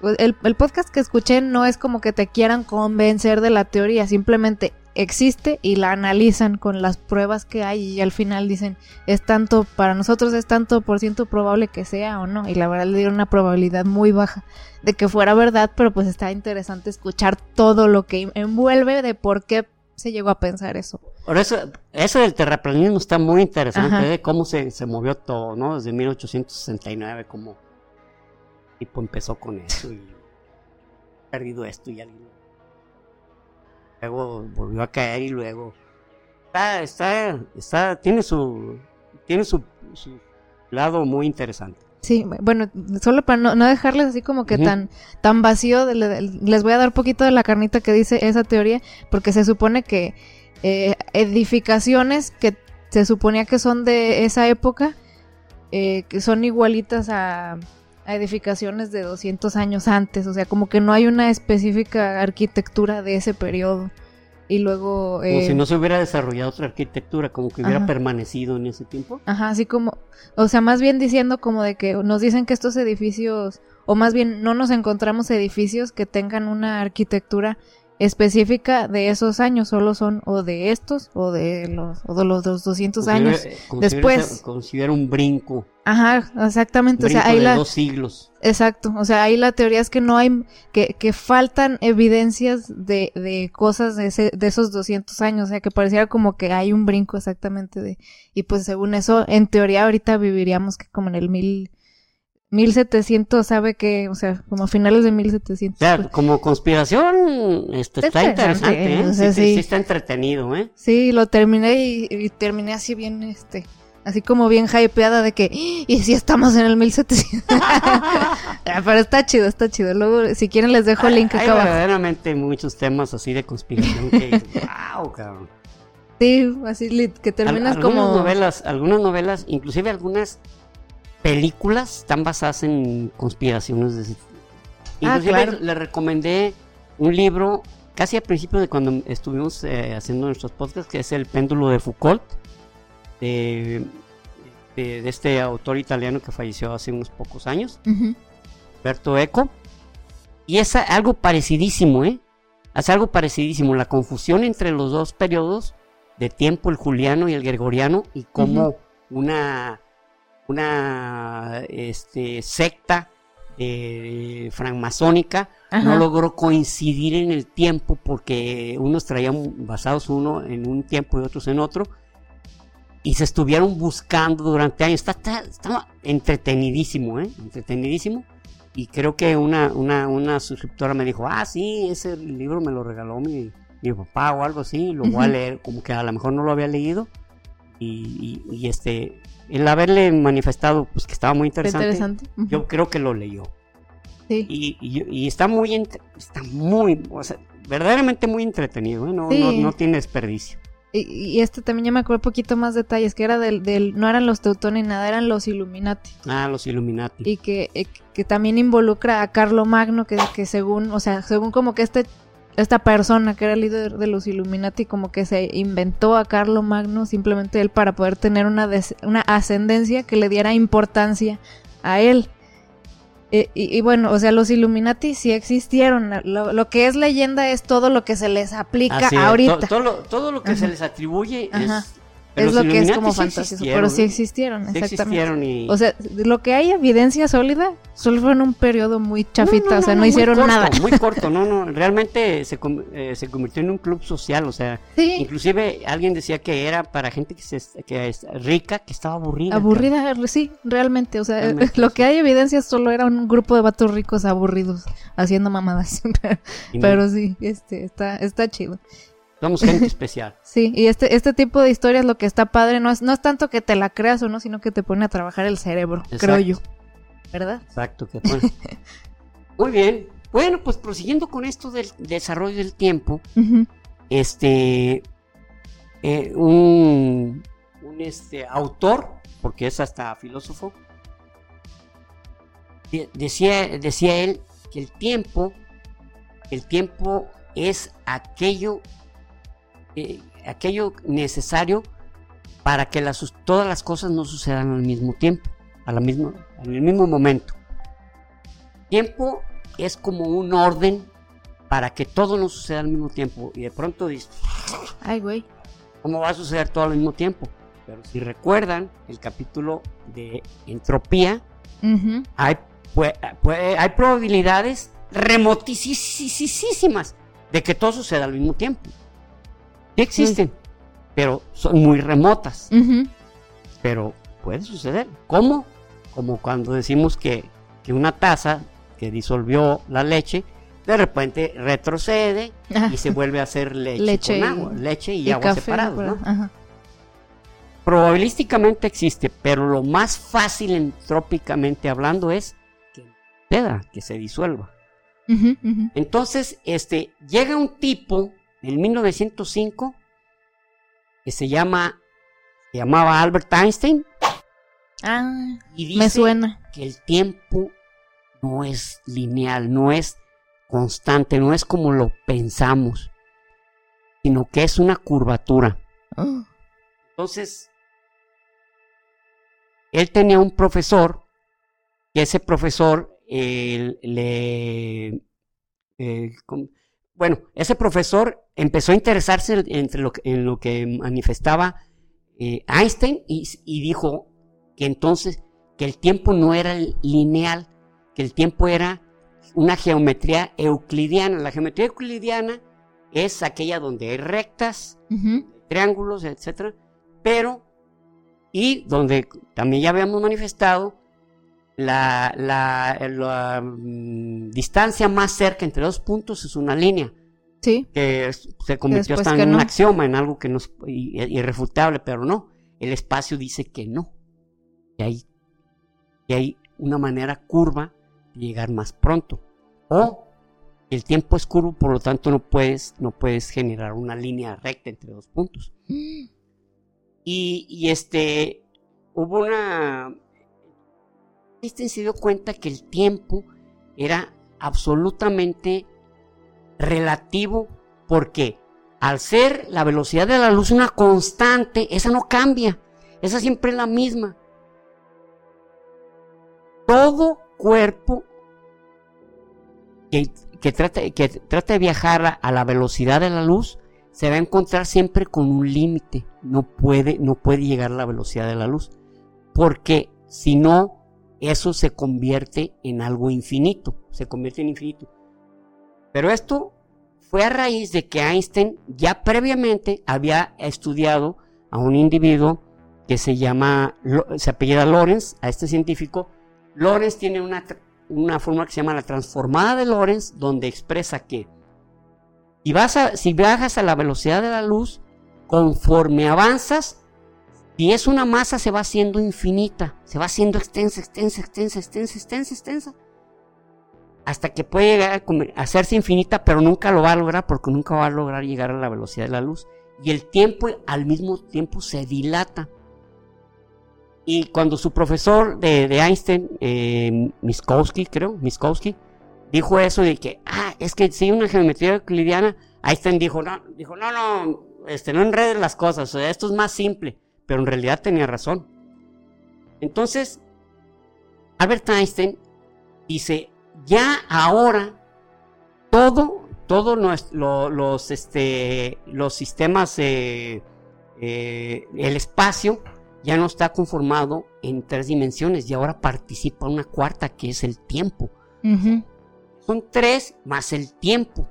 [SPEAKER 1] pues, el, el podcast que escuché no es como que te quieran convencer de la teoría, simplemente existe y la analizan con las pruebas que hay y al final dicen, es tanto, para nosotros es tanto por ciento probable que sea o no, y la verdad le dieron una probabilidad muy baja de que fuera verdad, pero pues está interesante escuchar todo lo que envuelve de por qué se llegó a pensar eso.
[SPEAKER 2] Por eso, eso del terraplanismo está muy interesante,
[SPEAKER 1] Ajá.
[SPEAKER 2] de cómo se, se movió todo, ¿no? Desde 1869, cómo tipo empezó con eso y perdido esto y alguien luego volvió a caer y luego está, está, está, tiene su, tiene su, su lado muy interesante.
[SPEAKER 1] Sí, bueno, solo para no, no dejarles así como que tan, tan vacío, les voy a dar poquito de la carnita que dice esa teoría, porque se supone que eh, edificaciones que se suponía que son de esa época, eh, que son igualitas a, a edificaciones de 200 años antes, o sea, como que no hay una específica arquitectura de ese periodo. y luego...
[SPEAKER 2] Como
[SPEAKER 1] eh,
[SPEAKER 2] si no se hubiera desarrollado otra arquitectura, como que hubiera
[SPEAKER 1] Ajá.
[SPEAKER 2] permanecido en ese tiempo.
[SPEAKER 1] Ajá, así como, o sea, más bien diciendo como de que nos dicen que estos edificios, o más bien no nos encontramos edificios que tengan una arquitectura específica de esos años, solo son o de estos o de los, o de los, dos 200
[SPEAKER 2] Como si
[SPEAKER 1] años.
[SPEAKER 2] si
[SPEAKER 1] Después-
[SPEAKER 2] hubiera un brinco,
[SPEAKER 1] Ajá, exactamente, o
[SPEAKER 2] brinco
[SPEAKER 1] sea,
[SPEAKER 2] de
[SPEAKER 1] la,
[SPEAKER 2] dos siglos.
[SPEAKER 1] exacto, o sea, ahí la teoría es que no hay, que, que faltan evidencias de, de cosas de, ese, de esos 200 años, o sea, que pareciera como que hay un brinco exactamente de, y pues según eso, en teoría ahorita viviríamos que como en el mil, 1700, sabe que, o sea, como a finales de 1700.
[SPEAKER 2] O sea,
[SPEAKER 1] pues,
[SPEAKER 2] como conspiración, este,
[SPEAKER 1] Está
[SPEAKER 2] está
[SPEAKER 1] interesante,
[SPEAKER 2] interesante, ¿eh?
[SPEAKER 1] o sea,
[SPEAKER 2] sí, sí,
[SPEAKER 1] sí.
[SPEAKER 2] está entretenido, ¿eh?
[SPEAKER 1] sí, lo terminé y, y terminé así bien, este, así como bien hypeada de que, "¡Ah! y si estamos en el 1700. Ah, Pero está chido, está chido. Luego, si quieren les dejo el link
[SPEAKER 2] Hay
[SPEAKER 1] acá abajo.
[SPEAKER 2] verdaderamente muchos temas así de conspiración que wow, cabrón.
[SPEAKER 1] Sí, así que
[SPEAKER 2] Al-
[SPEAKER 1] terminas
[SPEAKER 2] algunas
[SPEAKER 1] como...
[SPEAKER 2] novelas, algunas novelas, inclusive algunas películas están basadas en conspiraciones de.
[SPEAKER 1] Ah,
[SPEAKER 2] Inclusive
[SPEAKER 1] claro.
[SPEAKER 2] le recomendé un libro casi al principio de cuando estuvimos eh, haciendo nuestros podcasts, que es El péndulo de Foucault, de, de- de este autor italiano que falleció hace unos pocos años.
[SPEAKER 1] Ujú.
[SPEAKER 2] Humberto Eco. Y es algo parecidísimo, ¿eh? Es algo parecidísimo. La confusión entre los dos periodos de tiempo, el juliano y el gregoriano, y cómo una, una este, secta eh, francmasónica no logró coincidir en el tiempo porque unos traían basados uno en un tiempo y otros en otro y se estuvieron buscando durante años. Está, entretenidísimo, ¿eh? Entretenidísimo. Y creo que una, una, una suscriptora me dijo, ah, sí, ese libro me lo regaló mi, mi papá o algo así, lo voy a leer, como que a lo mejor no lo había leído. Y, y- y, este, el haberle manifestado pues que estaba muy interesante, yo creo que lo leyó.
[SPEAKER 1] Sí.
[SPEAKER 2] Y, y- y está muy, está muy, o sea, verdaderamente muy entretenido, ¿eh? no,
[SPEAKER 1] Sí.
[SPEAKER 2] no, no tiene desperdicio.
[SPEAKER 1] Y, y este también ya me acuerdo un poquito más detalles, que era del, del no eran los teutones ni nada, eran los Illuminati.
[SPEAKER 2] Ah, los Illuminati.
[SPEAKER 1] Y que, eh, que también involucra a Carlo Magno, que, que según, o sea, según como que este esta persona que era el líder de los Illuminati como que se inventó a Carlo Magno simplemente él para poder tener una, des- una ascendencia que le diera importancia a él. Eh, y, y bueno, o sea, los Illuminati sí existieron. Lo, lo que es leyenda es todo lo que se les aplica
[SPEAKER 2] Así es,
[SPEAKER 1] ahorita.
[SPEAKER 2] to- todo, lo, todo lo que
[SPEAKER 1] Ajá.
[SPEAKER 2] se les atribuye
[SPEAKER 1] Ajá.
[SPEAKER 2] es... pero
[SPEAKER 1] es lo que es como fantasioso. Pero sí existieron,
[SPEAKER 2] Sí
[SPEAKER 1] exactamente.
[SPEAKER 2] existieron y...
[SPEAKER 1] O sea, lo que hay evidencia sólida solo fue en un periodo muy chafita,
[SPEAKER 2] No, no,
[SPEAKER 1] o sea, no, hicieron
[SPEAKER 2] corto,
[SPEAKER 1] nada.
[SPEAKER 2] Muy corto, no, no, realmente se, eh, se convirtió en un club social, o sea,
[SPEAKER 1] Sí,
[SPEAKER 2] inclusive alguien decía que era para gente que, se, que es rica, que estaba aburrida.
[SPEAKER 1] aburrida, sí, realmente, o sea,
[SPEAKER 2] Realmente,
[SPEAKER 1] lo que hay evidencia solo era un grupo de vatos ricos aburridos haciendo mamadas. Pero sí, este, está, está chido.
[SPEAKER 2] Somos gente especial.
[SPEAKER 1] Sí, y este, este tipo de historias lo que está padre no es, no es tanto que te la creas o no, sino que te pone a trabajar el cerebro, creo yo. ¿Verdad?
[SPEAKER 2] Exacto. que pone. Muy bien. Bueno, pues prosiguiendo con esto del desarrollo del tiempo, este eh, un, un, este autor porque es hasta filósofo de- decía decía él que el tiempo el tiempo es aquello eh, aquello necesario para que las, todas las cosas no sucedan al mismo tiempo a la misma en el mismo momento tiempo es como un orden para que todo no suceda al mismo tiempo y de pronto dices
[SPEAKER 1] Ay, güey.
[SPEAKER 2] ¿Cómo va a suceder todo al mismo tiempo? Pero si recuerdan el capítulo de entropía, hay, hay probabilidades remotísimas de que todo suceda al mismo tiempo. Sí existen, pero son muy remotas. Pero puede suceder. ¿Cómo? Como cuando decimos que, que una taza que disolvió la leche, de repente retrocede
[SPEAKER 1] Ajá.
[SPEAKER 2] y se vuelve a hacer leche,
[SPEAKER 1] Leche
[SPEAKER 2] con
[SPEAKER 1] y-
[SPEAKER 2] agua, leche y,
[SPEAKER 1] Y
[SPEAKER 2] agua separados. ¿no?
[SPEAKER 1] Ajá.
[SPEAKER 2] Probabilísticamente existe, pero lo más fácil entrópicamente hablando es que suceda, que se disuelva. Entonces, este, llega un tipo en 1905 que se llama, se llamaba Albert Einstein
[SPEAKER 1] Ah,
[SPEAKER 2] y dice
[SPEAKER 1] me suena.
[SPEAKER 2] que el tiempo no es lineal, no es constante, no es como lo pensamos. sino que es una curvatura.
[SPEAKER 1] Ah.
[SPEAKER 2] Entonces, él tenía un profesor, y ese profesor eh, le... eh, bueno, ese profesor empezó a interesarse entre lo, en lo que manifestaba eh, Einstein y, y dijo que entonces que el tiempo no era lineal, que el tiempo era una geometría euclidiana. La geometría euclidiana es aquella donde hay rectas, triángulos, etcétera, pero y donde también ya habíamos manifestado la, la- la, mm, distancia más cerca entre dos puntos es una línea
[SPEAKER 1] Sí.
[SPEAKER 2] que es- se convirtió hasta
[SPEAKER 1] que
[SPEAKER 2] en un axioma, en algo que no es irrefutable, pero no. El espacio dice que no. Y hay, y hay una manera curva de llegar más pronto. O el tiempo es curvo, por lo tanto no puedes, no puedes generar una línea recta entre dos puntos. Y, y este, hubo una... Einstein se dio cuenta que el tiempo era absolutamente relativo porque al ser la velocidad de la luz una constante, esa no cambia, esa siempre es la misma. Todo cuerpo que, que trata, que trata de viajar a la velocidad de la luz se va a encontrar siempre con un límite. No puede, no puede llegar a la velocidad de la luz. Porque si no, eso se convierte en algo infinito. Se convierte en infinito. Pero esto fue a raíz de que Einstein ya previamente había estudiado a un individuo que se llama, se apellida Lorentz, a este científico. Lorentz tiene una, una fórmula que se llama la transformada de Lorentz, donde expresa que si, vas a- si viajas a la velocidad de la luz, conforme avanzas, si es una masa se va haciendo infinita, se va haciendo extensa, extensa, extensa, extensa, extensa, extensa, hasta que puede llegar a hacerse infinita, pero nunca lo va a lograr porque nunca va a lograr llegar a la velocidad de la luz. Y el tiempo al mismo tiempo se dilata. Y cuando su profesor de, de Einstein, eh, Minkowski, creo, Minkowski, dijo eso de que, ah, es que si una geometría euclidiana, Einstein dijo, no, dijo, no, no, este, no enredes las cosas, esto es más simple, pero en realidad tenía razón. Entonces, Albert Einstein dice, ya ahora todo, todos los, lo- los, este, los sistemas, eh, eh, el espacio ya no está conformado en tres dimensiones y ahora participa una cuarta que es el tiempo. Son tres más el tiempo.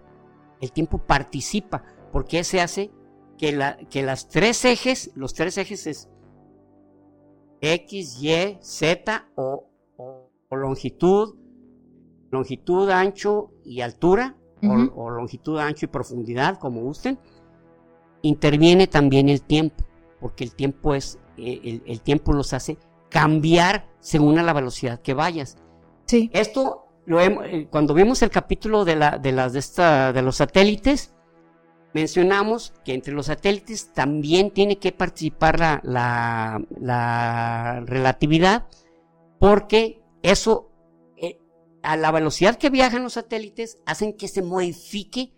[SPEAKER 2] El tiempo participa porque se hace que, la, que las tres ejes, los tres ejes es X, Y, Z o, o- o longitud, longitud, ancho y altura, o- longitud, ancho y profundidad, como gusten. Interviene también el tiempo, porque el tiempo es, eh, el, el tiempo los hace cambiar según a la velocidad que vayas.
[SPEAKER 1] Sí.
[SPEAKER 2] Esto lo hemos- eh, cuando vimos el capítulo de la de las de esta de los satélites mencionamos que entre los satélites también tiene que participar la, la, la relatividad porque eso eh, a la velocidad que viajan los satélites hacen que se modifique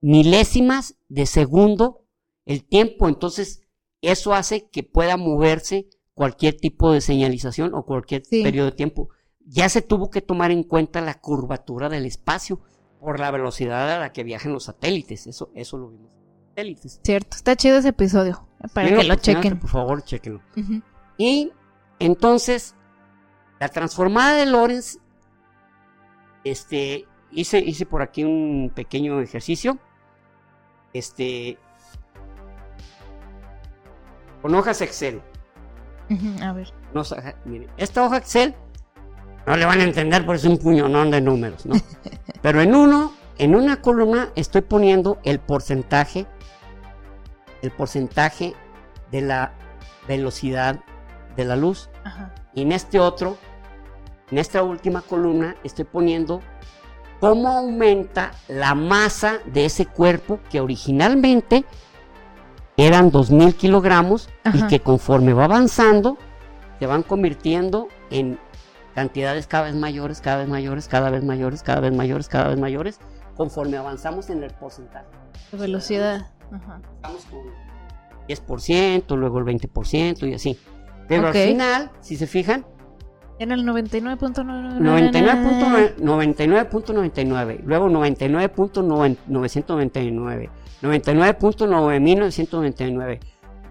[SPEAKER 2] milésimas de segundo el tiempo. Entonces eso hace que pueda moverse cualquier tipo de señalización o cualquier
[SPEAKER 1] Sí.
[SPEAKER 2] periodo de tiempo. Ya se tuvo que tomar en cuenta la curvatura del espacio por la velocidad a la que viajan los satélites. Eso, eso lo vimos satélites.
[SPEAKER 1] Cierto. Está chido ese episodio. Para que lo chequen.
[SPEAKER 2] Por favor, chequenlo. Y entonces, la transformada de Lorentz, este, hice, hice por aquí un pequeño ejercicio. Este, con hojas Excel.
[SPEAKER 1] A ver.
[SPEAKER 2] No, sa- mire, esta hoja Excel no le van a entender porque es un puñonón de números, ¿no? Pero en uno, en una columna estoy poniendo el porcentaje, el porcentaje de la velocidad de la luz.
[SPEAKER 1] Ajá.
[SPEAKER 2] Y en este otro, en esta última columna, estoy poniendo cómo aumenta la masa de ese cuerpo que originalmente eran 2.000 kilogramos y que conforme va avanzando, se van convirtiendo en cantidades cada vez mayores, cada vez mayores, cada vez mayores, cada vez mayores, cada vez mayores, conforme avanzamos en el porcentaje.
[SPEAKER 1] La velocidad. Ajá.
[SPEAKER 2] Estamos con 10%, luego el 20% y así. Pero
[SPEAKER 1] Ok.
[SPEAKER 2] al final, si se fijan,
[SPEAKER 1] En el 99.99.
[SPEAKER 2] 99.9 99.99, luego 99.999, 99.9999,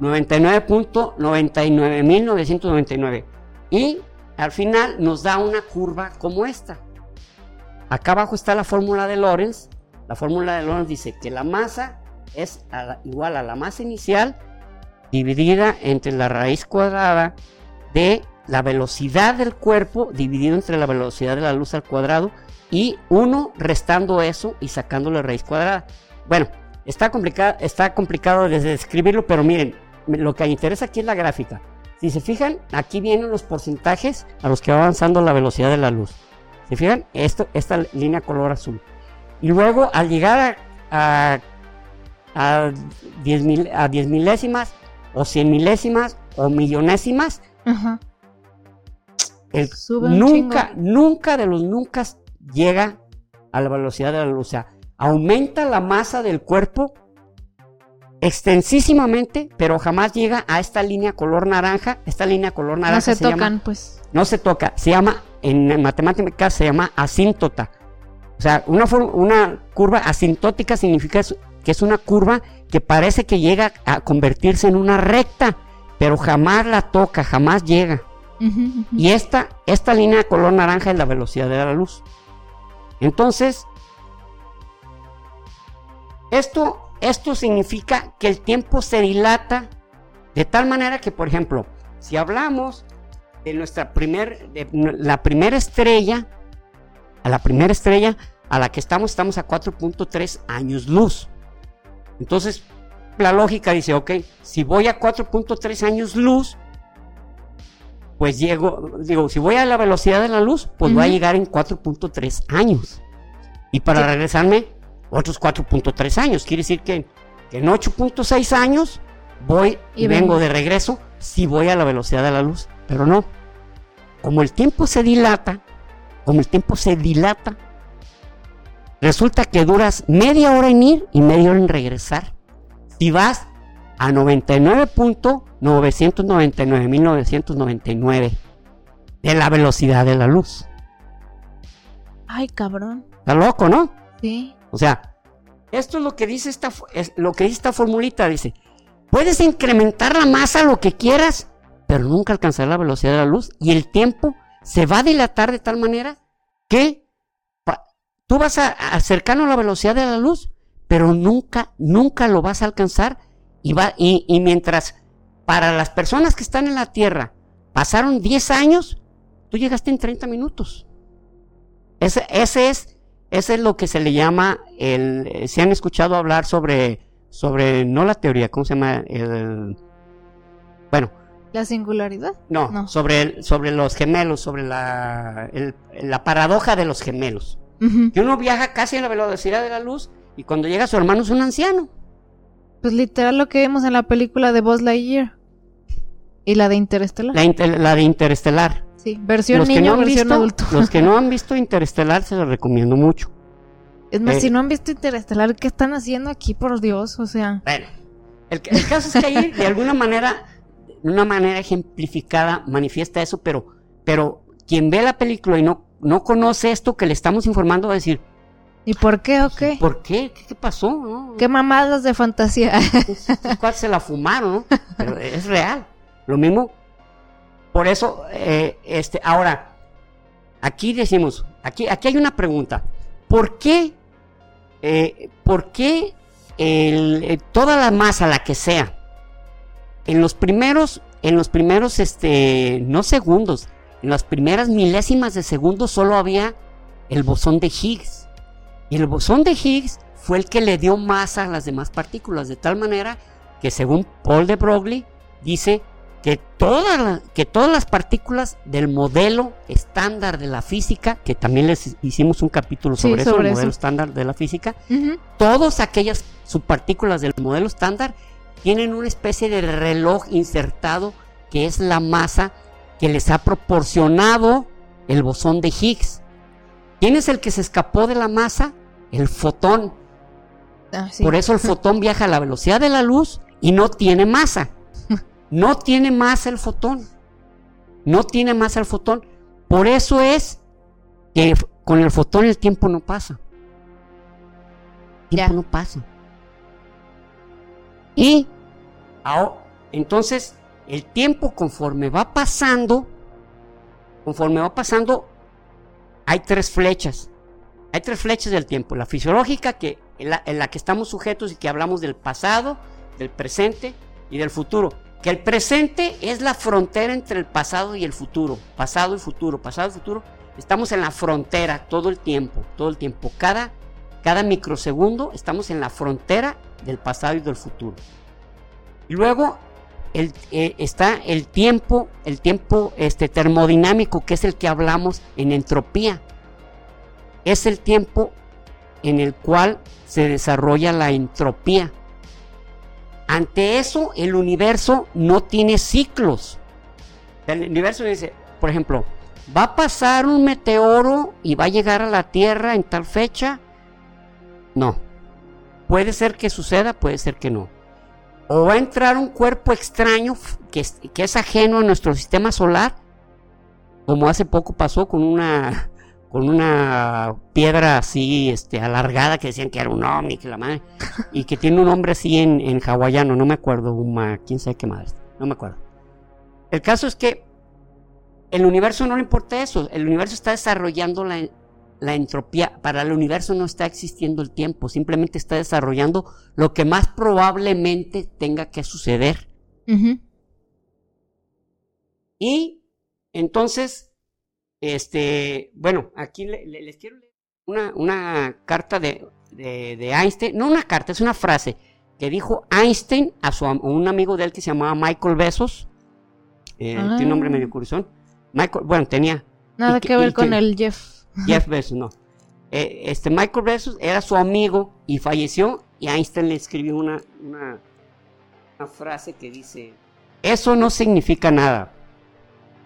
[SPEAKER 2] 99.99999 y al final nos da una curva como esta. Acá abajo está la fórmula de Lorentz. La fórmula de Lorentz dice que la masa es igual a la masa inicial dividida entre la raíz cuadrada de la velocidad del cuerpo dividido entre la velocidad de la luz al cuadrado y 1 restando eso y sacando la raíz cuadrada. Bueno, está complicado, está complicado de describirlo, pero miren, lo que interesa aquí es la gráfica. Si se fijan, aquí vienen los porcentajes a los que va avanzando la velocidad de la luz. ¿Se fijan? Esto, esta línea color azul. Y luego al llegar a, a, a 10, mil- a 10 milésimas o 100 milésimas o millonésimas,
[SPEAKER 1] Ajá.
[SPEAKER 2] el- nunca, nunca de los nunca llega a la velocidad de la luz. O sea, aumenta la masa del cuerpo extensísimamente, pero jamás llega a esta línea color naranja. Esta línea color naranja
[SPEAKER 1] No se,
[SPEAKER 2] llama-
[SPEAKER 1] tocan, pues.
[SPEAKER 2] no se toca, se llama, en matemáticas se llama asíntota. O sea, una, una curva asintótica significa que es una curva que parece que llega a convertirse en una recta, pero jamás la toca, jamás llega. Y esta, esta línea de color naranja es la velocidad de la luz. Entonces, esto, esto significa que el tiempo se dilata de tal manera que, por ejemplo, si hablamos de nuestra primer, de la primera estrella, a la primera estrella a la que estamos, estamos a 4.3 años luz. Entonces, la lógica dice, ok, si voy a 4.3 años luz, pues llego, digo, si voy a la velocidad de la luz, pues voy a llegar en 4.3 años. Y para
[SPEAKER 1] Sí.
[SPEAKER 2] regresarme, otros 4.3 años. Quiere decir que, que en 8.6 años voy y,
[SPEAKER 1] Y
[SPEAKER 2] vengo
[SPEAKER 1] vengo.
[SPEAKER 2] de regreso si voy a la velocidad de la luz. Pero no. Como el tiempo se dilata, como el tiempo se dilata, resulta que duras media hora en ir y media hora en regresar. Si vas a 99.999.999 de la velocidad de la luz.
[SPEAKER 1] Ay, cabrón.
[SPEAKER 2] Está loco, ¿no?
[SPEAKER 1] Sí.
[SPEAKER 2] O sea, esto es lo que dice esta, lo que dice esta formulita. Dice, puedes incrementar la masa lo que quieras, pero nunca alcanzar la velocidad de la luz. Y el tiempo se va a dilatar de tal manera que tú vas a acercarnos a la velocidad de la luz, pero nunca, nunca lo vas a alcanzar. Y, va, y, y mientras para las personas que están en la Tierra pasaron 10 años, tú llegaste en 30 minutos. Ese, ese es, ese es lo que se le llama el. eh, Se han escuchado hablar sobre, sobre no la teoría, ¿cómo se llama? El, bueno,
[SPEAKER 1] La singularidad.
[SPEAKER 2] no,
[SPEAKER 1] No.
[SPEAKER 2] sobre el- sobre los gemelos, sobre la, el- la paradoja de los gemelos.
[SPEAKER 1] Ujú.
[SPEAKER 2] Que uno viaja casi a la velocidad de la luz y cuando llega su hermano es un anciano.
[SPEAKER 1] Pues literal lo que vimos en la película de Buzz Lightyear. Y la de Interestelar.
[SPEAKER 2] La, inter- la de Interestelar.
[SPEAKER 1] Sí, versión
[SPEAKER 2] Los que,
[SPEAKER 1] niño,
[SPEAKER 2] no
[SPEAKER 1] versión
[SPEAKER 2] visto,
[SPEAKER 1] adulto.
[SPEAKER 2] los que no han visto Interestelar se los recomiendo mucho.
[SPEAKER 1] Es más,
[SPEAKER 2] eh,
[SPEAKER 1] si no han visto Interestelar, ¿qué están haciendo aquí, por Dios? O sea,
[SPEAKER 2] Bueno, el, el caso es que ahí de alguna manera, de una manera ejemplificada, manifiesta eso, pero, pero quien ve la película y no, no conoce esto que le estamos informando va a decir,
[SPEAKER 1] ¿y por qué o qué?
[SPEAKER 2] ¿por qué? ¿Qué, qué pasó? no?
[SPEAKER 1] ¿Qué mamadas de fantasía?
[SPEAKER 2] Estos cuates se la fumaron, ¿no? Pero es real. Lo mismo. Por eso, eh, este, ahora, aquí decimos, aquí, aquí hay una pregunta. ¿Por qué, eh, por qué eh, toda la masa, la que sea, en los primeros, en los primeros, este, no segundos, en las primeras milésimas de segundo solo había el bosón de Higgs? Y el bosón de Higgs fue el que le dio masa a las demás partículas, de tal manera que según Paul de Broglie dice que la- que todas las partículas del modelo estándar de la física, que también les hicimos un capítulo
[SPEAKER 1] Sí,
[SPEAKER 2] sobre, eso, el modelo
[SPEAKER 1] eso.
[SPEAKER 2] estándar de la física, todas aquellas subpartículas del modelo estándar tienen una especie de reloj insertado que es la masa que les ha proporcionado el bosón de Higgs. ¿Quién es el que se escapó de la masa? El fotón.
[SPEAKER 1] Ah, sí.
[SPEAKER 2] Por eso el fotón viaja a la velocidad de la luz y no tiene masa. No tiene masa el fotón. No tiene masa el fotón. Por eso es que con el fotón el tiempo no pasa. El tiempo
[SPEAKER 1] Ya.
[SPEAKER 2] no pasa. Y ahora, entonces el tiempo conforme va pasando, conforme va pasando, hay tres flechas. Hay tres flechas del tiempo. La fisiológica, que en la, en la que estamos sujetos y que hablamos del pasado, del presente y del futuro. Que el presente es la frontera entre el pasado y el futuro. Pasado y futuro, pasado y futuro. Estamos en la frontera todo el tiempo, todo el tiempo. Cada, cada microsegundo estamos en la frontera del pasado y del futuro. Y luego eh, está el tiempo, el tiempo este, termodinámico, que es el que hablamos en entropía. Es el tiempo en el cual se desarrolla la entropía. Ante eso, el universo no tiene ciclos. El universo dice, por ejemplo, va a pasar un meteoro y va a llegar a la Tierra en tal fecha. No. Puede ser que suceda, puede ser que no. O va a entrar un cuerpo extraño que que es ajeno a nuestro sistema solar, como hace poco pasó con una con una piedra así este alargada que decían que era un ovni, que la madre, y que tiene un nombre así en, en hawaiano, no me acuerdo, uma, quién sabe qué madre, no me acuerdo. El caso es que el universo no le importa eso, el universo está desarrollando la, la entropía, para el universo no está existiendo el tiempo, simplemente está desarrollando lo que más probablemente tenga que suceder. Y entonces, este, bueno, aquí le- le- les quiero leer una, una carta de, de- de Einstein, no una carta, es una frase que dijo Einstein a, su, a un amigo de él que se llamaba Michael Besos. Eh,
[SPEAKER 1] Ah.
[SPEAKER 2] Tiene un nombre medio curioso. Michael, bueno, tenía
[SPEAKER 1] Nada
[SPEAKER 2] que-
[SPEAKER 1] que ver con
[SPEAKER 2] que-
[SPEAKER 1] el Jeff.
[SPEAKER 2] Jeff Bezos, no. Eh, este Michael Bezos era su amigo y falleció y Einstein le escribió una, una, una frase que dice, eso no significa nada.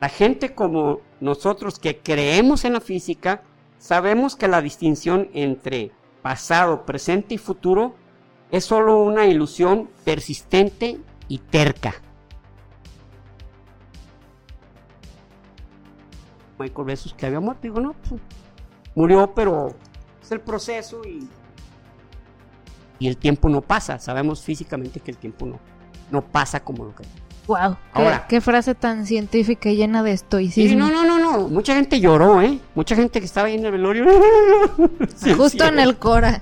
[SPEAKER 2] La gente como nosotros que creemos en la física, sabemos que la distinción entre pasado, presente y futuro es solo una ilusión persistente y terca. Michael Bezos que había muerto, digo, no, pues, murió, pero es el proceso y, y el tiempo no pasa. Sabemos físicamente que el tiempo no, no pasa como lo que...
[SPEAKER 1] Wow. Qué,
[SPEAKER 2] Ahora.
[SPEAKER 1] qué frase tan científica y llena de estoicismo.
[SPEAKER 2] no, no, no, no. Mucha gente lloró, ¿eh? Mucha gente que estaba ahí en el velorio. Sí,
[SPEAKER 1] Justo en el Cora.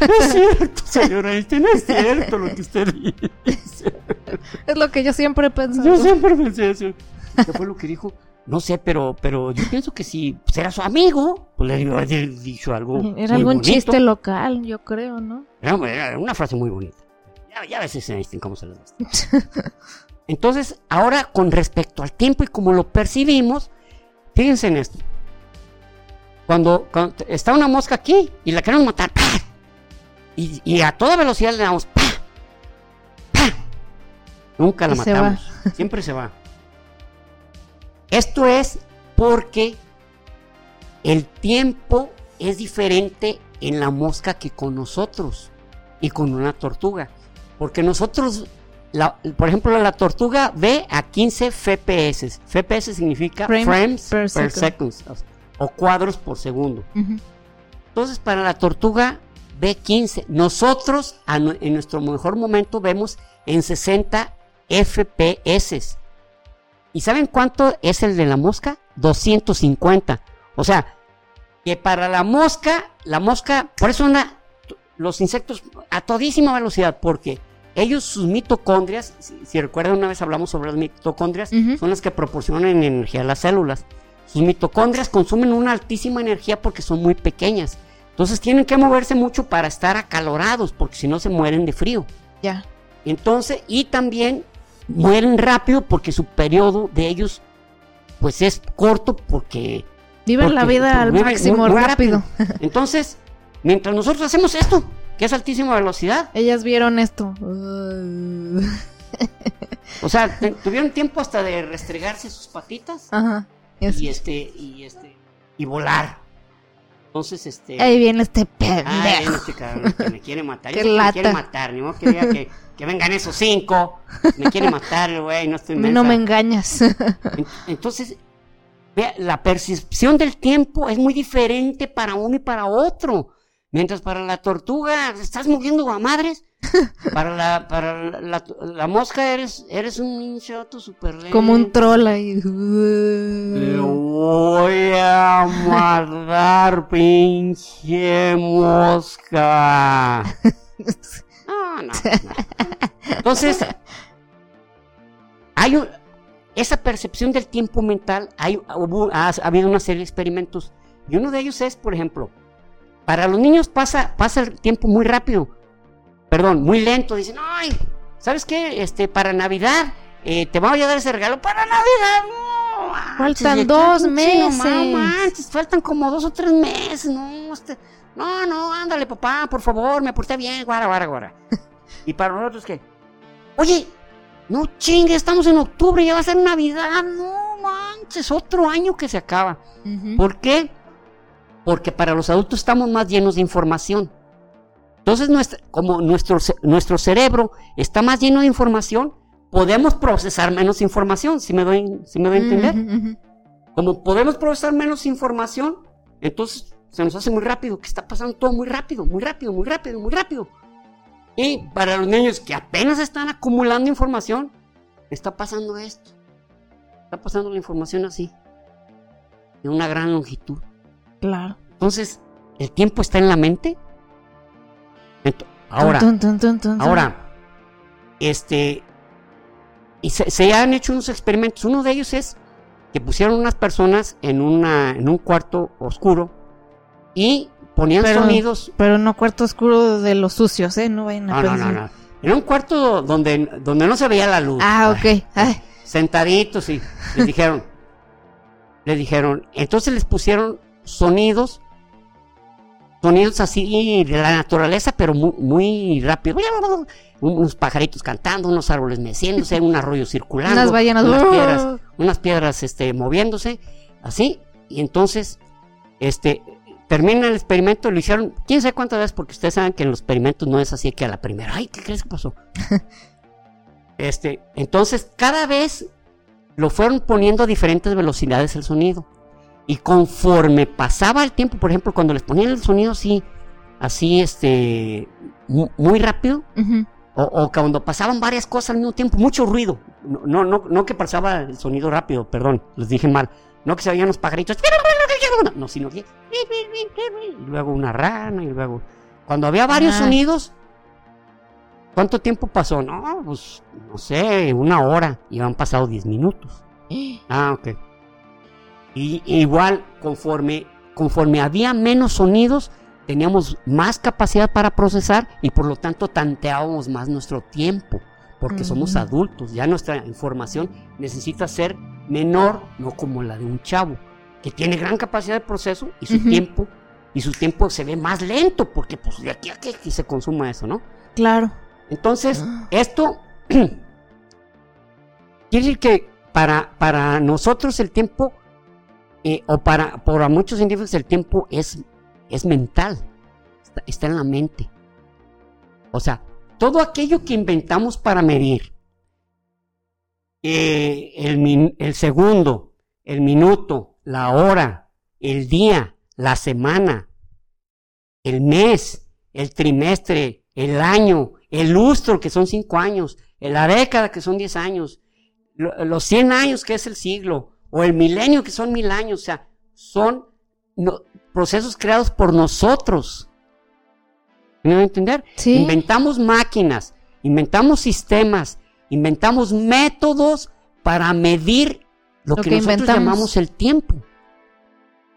[SPEAKER 2] Es cierto, señora Einstein, es cierto lo que usted dice.
[SPEAKER 1] Es lo que yo siempre pensado.
[SPEAKER 2] Yo siempre pensé eso. ¿Qué fue lo que dijo? No sé, pero, pero yo pienso que si era su amigo, pues le debió haber dicho algo.
[SPEAKER 1] Era
[SPEAKER 2] muy
[SPEAKER 1] algún
[SPEAKER 2] bonito.
[SPEAKER 1] chiste local, yo creo, ¿no?
[SPEAKER 2] Era, era una frase muy bonita. Ya, ya ves ese Einstein cómo se las gasta. Entonces, ahora con respecto al tiempo y como lo percibimos, fíjense en esto. Cuando, cuando está una mosca aquí y la queremos matar, ¡pah! Y, y a toda velocidad le damos, ¡pah! ¡pah! Nunca la
[SPEAKER 1] Y se
[SPEAKER 2] matamos. Siempre se va. Esto es porque el tiempo es diferente en la mosca que con nosotros y con una tortuga. Porque nosotros, la- por ejemplo, la tortuga ve a 15 FPS. FPS significa
[SPEAKER 1] Frames
[SPEAKER 2] frames,
[SPEAKER 1] per
[SPEAKER 2] per,
[SPEAKER 1] second.
[SPEAKER 2] seconds o cuadros por segundo. Entonces, para la tortuga ve 15. Nosotros, en nuestro mejor momento, vemos en 60 FPS. ¿Y saben cuánto es el de la mosca? 250. O sea, que para la mosca, la mosca, por eso t- los insectos a todísima velocidad, porque ellos, sus mitocondrias, si, si recuerdan una vez hablamos sobre las mitocondrias, son las que proporcionan energía a las células. Sus mitocondrias consumen una altísima energía porque son muy pequeñas. Entonces tienen que moverse mucho para estar acalorados, porque si no se mueren de frío.
[SPEAKER 1] Ya.
[SPEAKER 2] Entonces, y también mueren rápido porque su periodo de ellos, pues es corto porque
[SPEAKER 1] Viven la
[SPEAKER 2] porque
[SPEAKER 1] vida al
[SPEAKER 2] viven
[SPEAKER 1] máximo
[SPEAKER 2] muy- muy
[SPEAKER 1] rápido.
[SPEAKER 2] Entonces, mientras nosotros hacemos esto, que es altísima velocidad,
[SPEAKER 1] Ellas vieron esto. Uh.
[SPEAKER 2] o sea, tuvieron tiempo hasta de restregarse sus patitas
[SPEAKER 1] Ajá.
[SPEAKER 2] Y este y este y volar. Entonces, este...
[SPEAKER 1] Ahí viene este
[SPEAKER 2] Ay,
[SPEAKER 1] pendejo.
[SPEAKER 2] este cabrón que me quiere matar.
[SPEAKER 1] Qué
[SPEAKER 2] que me quiere
[SPEAKER 1] lata.
[SPEAKER 2] matar, ni modo que diga que, que vengan esos cinco. Me quiere matar, güey, no estoy
[SPEAKER 1] no me engañas.
[SPEAKER 2] En- Entonces, vea, la percepción del tiempo es muy diferente para uno y para otro. Mientras para la tortuga estás moviendo a madres, para la, para la, la- la mosca eres, eres un chato super lento.
[SPEAKER 1] Como un troll ahí.
[SPEAKER 2] Lo voy a matar, pinche mosca. No, no, no. Entonces, hay un- esa percepción del tiempo mental, hay, hubo- ha, ha habido una serie de experimentos. Y uno de ellos es, por ejemplo, para los niños pasa, pasa el tiempo muy rápido. Perdón, muy lento. Dicen, ay, ¿sabes qué? Este, para Navidad, eh, te voy a dar ese regalo para Navidad. No, manches,
[SPEAKER 1] Faltan dos
[SPEAKER 2] pinche, no,
[SPEAKER 1] meses.
[SPEAKER 2] manches, faltan como dos o tres meses. No, este, no, no, ándale, papá, por favor, me porté bien, guara, guara, guara. y para nosotros, ¿qué? Oye, no chingue, estamos en octubre, ya va a ser Navidad. No manches, otro año que se acaba. ¿Por qué? Porque para los adultos estamos más llenos de información. Entonces, nuestra- como nuestro, nuestro cerebro está más lleno de información, podemos procesar menos información, si me doy, si me doy a entender. Como podemos procesar menos información, entonces se nos hace muy rápido, que está pasando todo muy rápido, muy rápido, muy rápido, muy rápido. Y para los niños que apenas están acumulando información, está pasando esto. Está pasando la información así, en una gran longitud.
[SPEAKER 1] Claro.
[SPEAKER 2] Entonces, ¿el tiempo está en la mente? Ahora,
[SPEAKER 1] Tun, tun, tun, tun, tun.
[SPEAKER 2] ahora, este, y se, se han hecho unos experimentos. Uno de ellos es que pusieron unas personas en, una, en un cuarto oscuro y ponían
[SPEAKER 1] Pero-
[SPEAKER 2] sonidos.
[SPEAKER 1] Pero no cuarto oscuro de los sucios, ¿eh? No vayan a
[SPEAKER 2] No, no, no. En un cuarto donde, donde no se veía la luz.
[SPEAKER 1] Ah, ok. Ay,
[SPEAKER 2] sentaditos y les dijeron, les dijeron, entonces les pusieron sonidos, sonidos así de la naturaleza, pero muy, muy rápido. Unos pajaritos cantando, unos árboles meciéndose, un arroyo circulando,
[SPEAKER 1] Unas ballenas.
[SPEAKER 2] unas piedras, unas piedras este, moviéndose, así, y entonces, este, termina el experimento, lo hicieron, quién sabe cuántas veces, porque ustedes saben que en los experimentos no es así que a la primera, ay, ¿qué crees que pasó? este, entonces, cada vez lo fueron poniendo a diferentes velocidades el sonido. Y conforme pasaba el tiempo, por ejemplo, cuando les ponían el sonido así, así, este, mu- muy rápido, o, o cuando pasaban varias cosas al mismo tiempo, mucho ruido. No, no, no, no que pasaba el sonido rápido, perdón, les dije mal. No que se oían los pajaritos. No, sino que. Y luego una rana, y luego. Cuando había varios
[SPEAKER 1] Ah.
[SPEAKER 2] sonidos, ¿cuánto tiempo pasó? No, pues, no sé, una hora. Y han pasado 10 minutos. Ah, ok. Y igual, conforme, conforme había menos sonidos, teníamos más capacidad para procesar y por lo tanto tanteábamos más nuestro tiempo, porque somos adultos, ya nuestra información necesita ser menor, no como la de un chavo, que tiene gran capacidad de proceso y su tiempo, y su tiempo se ve más lento, porque pues de aquí a que que se consuma eso, ¿no?
[SPEAKER 1] Claro.
[SPEAKER 2] Entonces, esto quiere decir que para, para nosotros el tiempo, o para, para muchos científicos el tiempo es, es mental, está, está en la mente. O sea, todo aquello que inventamos para medir, eh, el, el segundo, el minuto, la hora, el día, la semana, el mes, el trimestre, el año, el lustro, que son cinco años, la década, que son diez años, lo- los 100 años, que es el siglo, o el milenio, que son mil años, o sea, son no- procesos creados por nosotros. ¿Me voy a entender?
[SPEAKER 1] Sí.
[SPEAKER 2] Inventamos máquinas, inventamos sistemas, inventamos métodos para medir lo,
[SPEAKER 1] Lo
[SPEAKER 2] que,
[SPEAKER 1] que
[SPEAKER 2] nosotros
[SPEAKER 1] inventamos.
[SPEAKER 2] llamamos el tiempo.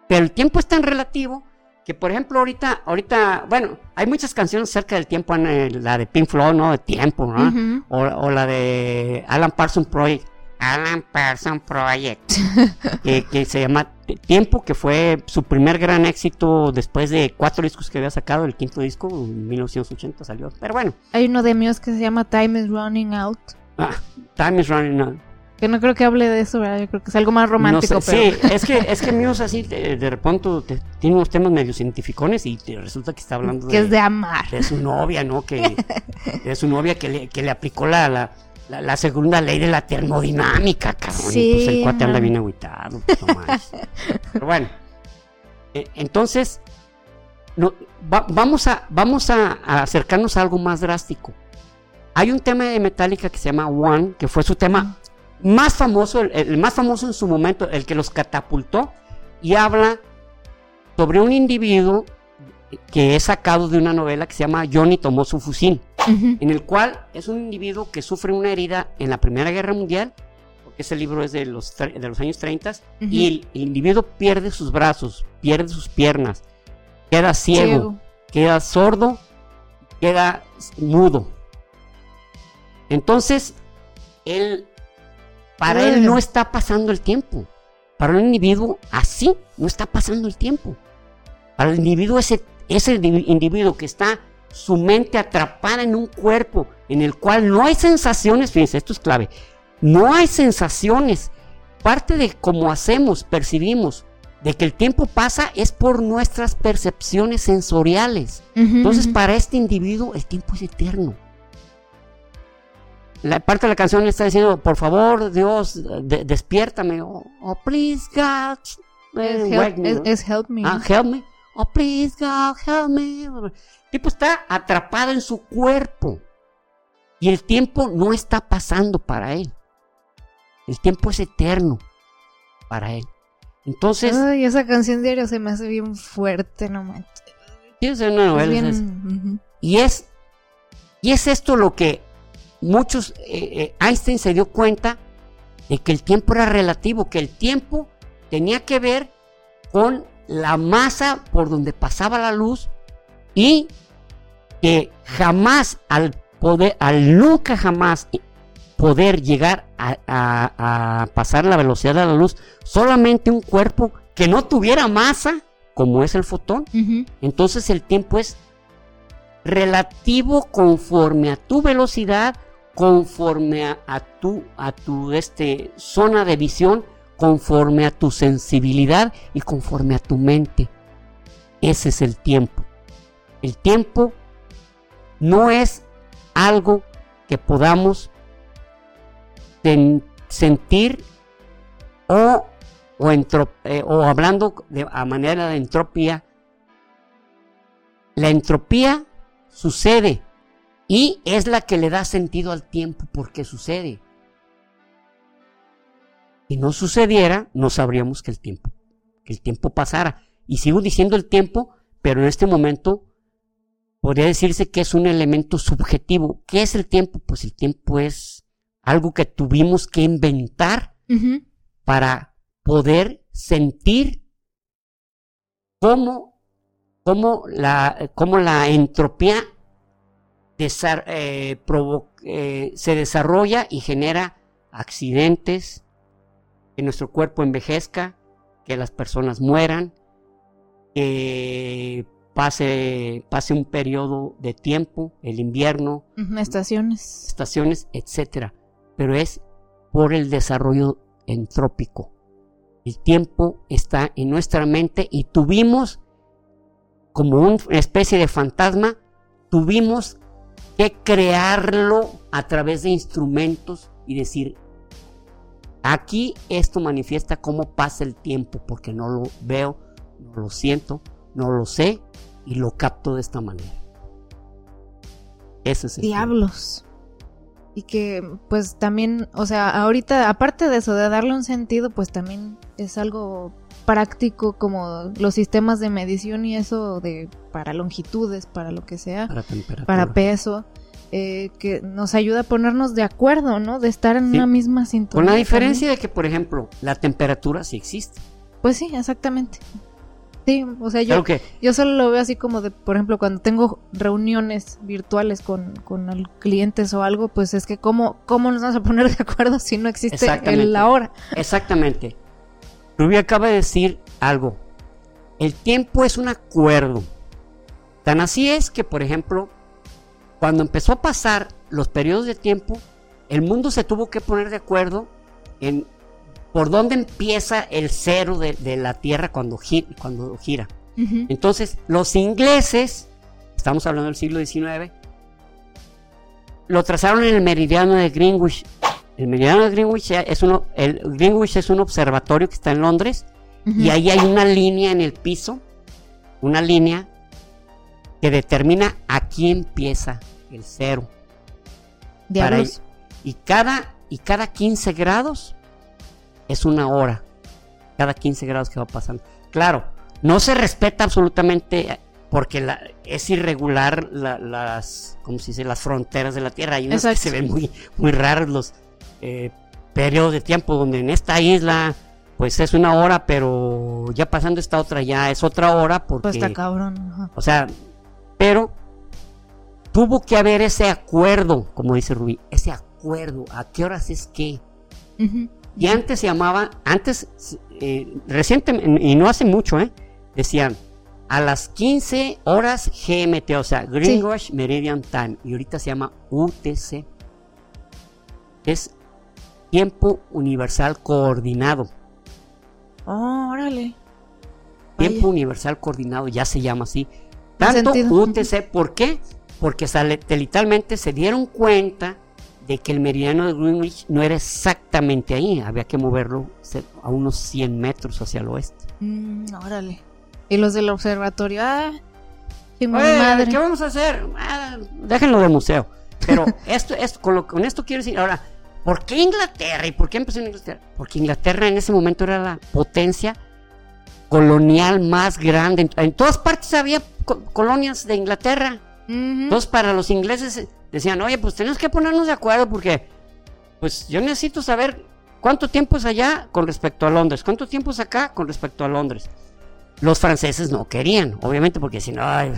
[SPEAKER 2] Pero el tiempo es tan relativo que, por ejemplo, ahorita, ahorita, bueno, hay muchas canciones acerca del tiempo, la de Pink Floyd, ¿no? De tiempo, ¿no? O, o la de Alan Parsons Project. Alan Parsons Project. que, que se llama Tiempo, que fue su primer gran éxito después de cuatro discos que había sacado. El quinto disco, en 1980 salió. Pero bueno,
[SPEAKER 1] Hay uno de míos que se llama Time is Running Out.
[SPEAKER 2] ah, Time is Running Out.
[SPEAKER 1] Que no creo que hable de eso, ¿verdad? Yo creo que es algo más romántico,
[SPEAKER 2] No sé,
[SPEAKER 1] pero...
[SPEAKER 2] Sí, es que, es que es así, de, de repente te- tiene unos temas medio cientificones y te resulta que está hablando
[SPEAKER 1] que es de amar.
[SPEAKER 2] de su novia, ¿no? Que de su novia que le, que le aplicó la, la, la- la segunda ley de la termodinámica, cabrón.
[SPEAKER 3] Sí,
[SPEAKER 2] pues el cuate anda bien agüitado, pues, no. Pero bueno, eh, entonces, no, va- vamos, a, vamos a, a acercarnos a algo más drástico. Hay un tema de Metallica que se llama One, que fue su tema más famoso, el, el más famoso en su momento, el que los catapultó, y habla sobre un individuo que es sacado de una novela que se llama Johnny tomó su fusil, En el cual es un individuo que sufre una herida en la Primera Guerra Mundial, porque ese libro es de los, de los años 30,
[SPEAKER 3] Ujú.
[SPEAKER 2] y el, el individuo pierde sus brazos, pierde sus piernas, queda ciego,
[SPEAKER 1] Ciego.
[SPEAKER 2] queda sordo, queda mudo. Entonces, él, para él no está pasando el tiempo. Para un individuo así, no está pasando el tiempo. Para el individuo, ese, ese indivi- individuo que está su mente atrapada en un cuerpo en el cual no hay sensaciones, fíjense, esto es clave, no hay sensaciones. Parte de cómo hacemos, percibimos, de que el tiempo pasa es por nuestras percepciones sensoriales. Entonces, para este individuo, el tiempo es eterno. La parte de la canción está diciendo, por favor, Dios, de- despiértame. Oh, oh, please, God. eh,
[SPEAKER 1] es help
[SPEAKER 2] me. Ah, help me. Oh, please, God, help me. El tipo está atrapado en su cuerpo. Y el tiempo no está pasando para él. El tiempo es eterno para él. Entonces,
[SPEAKER 1] Ay, esa canción diario se me hace bien fuerte, no manches.
[SPEAKER 2] sí, es una novela,
[SPEAKER 1] Es bien-
[SPEAKER 2] es-
[SPEAKER 1] ujú.
[SPEAKER 2] Y es, y es esto lo que muchos, eh, eh, Einstein se dio cuenta de que el tiempo era relativo, que el tiempo tenía que ver con la masa por donde pasaba la luz y que jamás al poder, al nunca jamás poder llegar a, a- a pasar la velocidad de la luz, solamente un cuerpo que no tuviera masa, como es el fotón, entonces el tiempo es relativo conforme a tu velocidad, conforme a, a tu, a tu este, zona de visión, conforme a tu sensibilidad y conforme a tu mente. Ese es el tiempo. El tiempo no es algo que podamos sen- sentir o, eh, o hablando de, a manera de entropía, la entropía sucede y es la que le da sentido al tiempo porque sucede. Si no sucediera, no sabríamos que el tiempo, que el tiempo pasara. Y sigo diciendo el tiempo, pero en este momento podría decirse que es un elemento subjetivo. ¿Qué es el tiempo? Pues el tiempo es algo que tuvimos que inventar para poder sentir cómo, cómo, la, cómo la entropía eh, eh, se desarrolla y genera accidentes, que nuestro cuerpo envejezca, que las personas mueran, que pase, pase un periodo de tiempo, el invierno,
[SPEAKER 1] Estaciones.
[SPEAKER 2] estaciones, etcétera. Pero es por el desarrollo entrópico. El tiempo está en nuestra mente y tuvimos, como una especie de fantasma, tuvimos que crearlo a través de instrumentos y decir, aquí esto manifiesta cómo pasa el tiempo, porque no lo veo, no lo siento, no lo sé y lo capto de esta manera. Ese es el tiempo.
[SPEAKER 1] Diablos. Y que, pues también, o sea, ahorita, aparte de eso, de darle un sentido, pues también es algo práctico como los sistemas de medición y eso de para longitudes, para lo que sea,
[SPEAKER 2] para
[SPEAKER 1] peso, eh, que nos ayuda a ponernos de acuerdo, ¿no? De estar en
[SPEAKER 2] Sí.
[SPEAKER 1] una misma sintonía.
[SPEAKER 2] Con la
[SPEAKER 1] también.
[SPEAKER 2] diferencia de que, por ejemplo, la temperatura sí existe.
[SPEAKER 1] Pues sí, exactamente. Sí, o sea, yo,
[SPEAKER 2] Claro
[SPEAKER 1] yo solo lo veo así como de, por ejemplo, cuando tengo reuniones virtuales con, con clientes o algo, pues es que cómo, cómo nos vamos a poner de acuerdo si no existe el la hora.
[SPEAKER 2] Exactamente. Rubí acaba de decir algo. El tiempo es un acuerdo. Tan así es que, por ejemplo, cuando empezó a pasar los periodos de tiempo, el mundo se tuvo que poner de acuerdo en por dónde empieza el cero de, de la Tierra cuando, gi- cuando gira.
[SPEAKER 3] Ujú.
[SPEAKER 2] Entonces, los ingleses, estamos hablando del siglo XIX, lo trazaron en el meridiano de Greenwich. El meridiano de Greenwich es, uno, el Greenwich es un observatorio que está en Londres
[SPEAKER 3] Ujú.
[SPEAKER 2] y ahí hay una línea en el piso, una línea que determina aquí empieza el cero. para
[SPEAKER 3] Diablos.
[SPEAKER 2] Y cada, y cada 15 grados es una hora. Cada 15 grados que va pasando. Claro, no se respeta absolutamente eh, porque la- es irregular la- las, ¿cómo se dice? las fronteras de la Tierra. Hay que se ven muy, muy raros los eh, periodos de tiempo donde en esta isla pues es una hora, pero ya pasando esta otra ya es otra hora porque...
[SPEAKER 1] Pues está cabrón. ajá.
[SPEAKER 2] O sea, pero tuvo que haber ese acuerdo, como dice Rubí, ese acuerdo, a qué horas es qué. Y antes se llamaba, antes, eh, recientemente, y no hace mucho, ¿eh? Decían, a las 15 horas GMT, o sea, Greenwich Meridian Time, y ahorita se llama UTC. Es Tiempo Universal Coordinado.
[SPEAKER 1] Oh, órale.
[SPEAKER 2] Tiempo
[SPEAKER 1] Vaya.
[SPEAKER 2] Universal Coordinado, ya se llama así. Tanto. UTC, ¿por qué? Porque satelitalmente se dieron cuenta de que el meridiano de Greenwich no era exactamente ahí, había que moverlo a unos 100 metros hacia el oeste.
[SPEAKER 1] Mm, órale. Y los del observatorio, ah, mi
[SPEAKER 2] Oye,
[SPEAKER 1] madre.
[SPEAKER 2] ¿Qué vamos a hacer? Ah, déjenlo de museo. Pero esto, esto, con, lo- con esto quiero decir, ahora, ¿por qué Inglaterra? ¿Y por qué empezó en Inglaterra? Porque Inglaterra en ese momento era la potencia colonial más grande. En, en todas partes había co- colonias de Inglaterra. Entonces, para los ingleses eh, decían, oye, pues tenemos que ponernos de acuerdo porque, pues yo necesito saber cuánto tiempo es allá con respecto a Londres, cuánto tiempo es acá con respecto a Londres. Los franceses no querían, obviamente, porque si no, ay,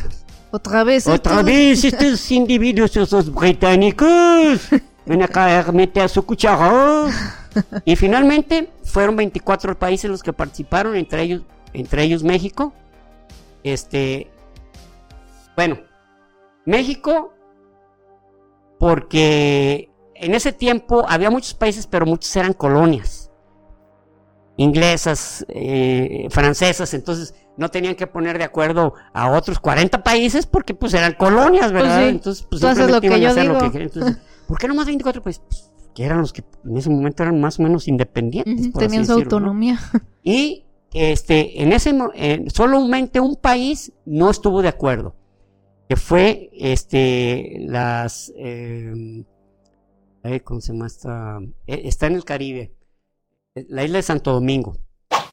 [SPEAKER 1] Otra vez.
[SPEAKER 2] otra
[SPEAKER 1] esto-
[SPEAKER 2] vez estos individuos, esos británicos, ven acá a meter su cuchara. Y finalmente fueron 24 países los que participaron, entre ellos, entre ellos México. Este, bueno, México, porque en ese tiempo había muchos países, pero muchos eran colonias. Inglesas, eh, francesas, entonces no tenían que poner de acuerdo a otros 40 países porque pues eran colonias, ¿verdad?
[SPEAKER 1] sí.
[SPEAKER 2] Entonces, pues simplemente
[SPEAKER 1] lo que yo
[SPEAKER 2] hacer lo que. Entonces, ¿por qué no más 24 países? Pues, que eran los que en ese momento eran más o menos independientes. Por así
[SPEAKER 1] Tenían su
[SPEAKER 2] decirlo, ¿no?
[SPEAKER 1] autonomía.
[SPEAKER 2] Y este, en ese eh, solamente un país no estuvo de acuerdo, que fue este las eh, ¿cómo se llama esta? Eh, está en el Caribe, la isla de Santo Domingo,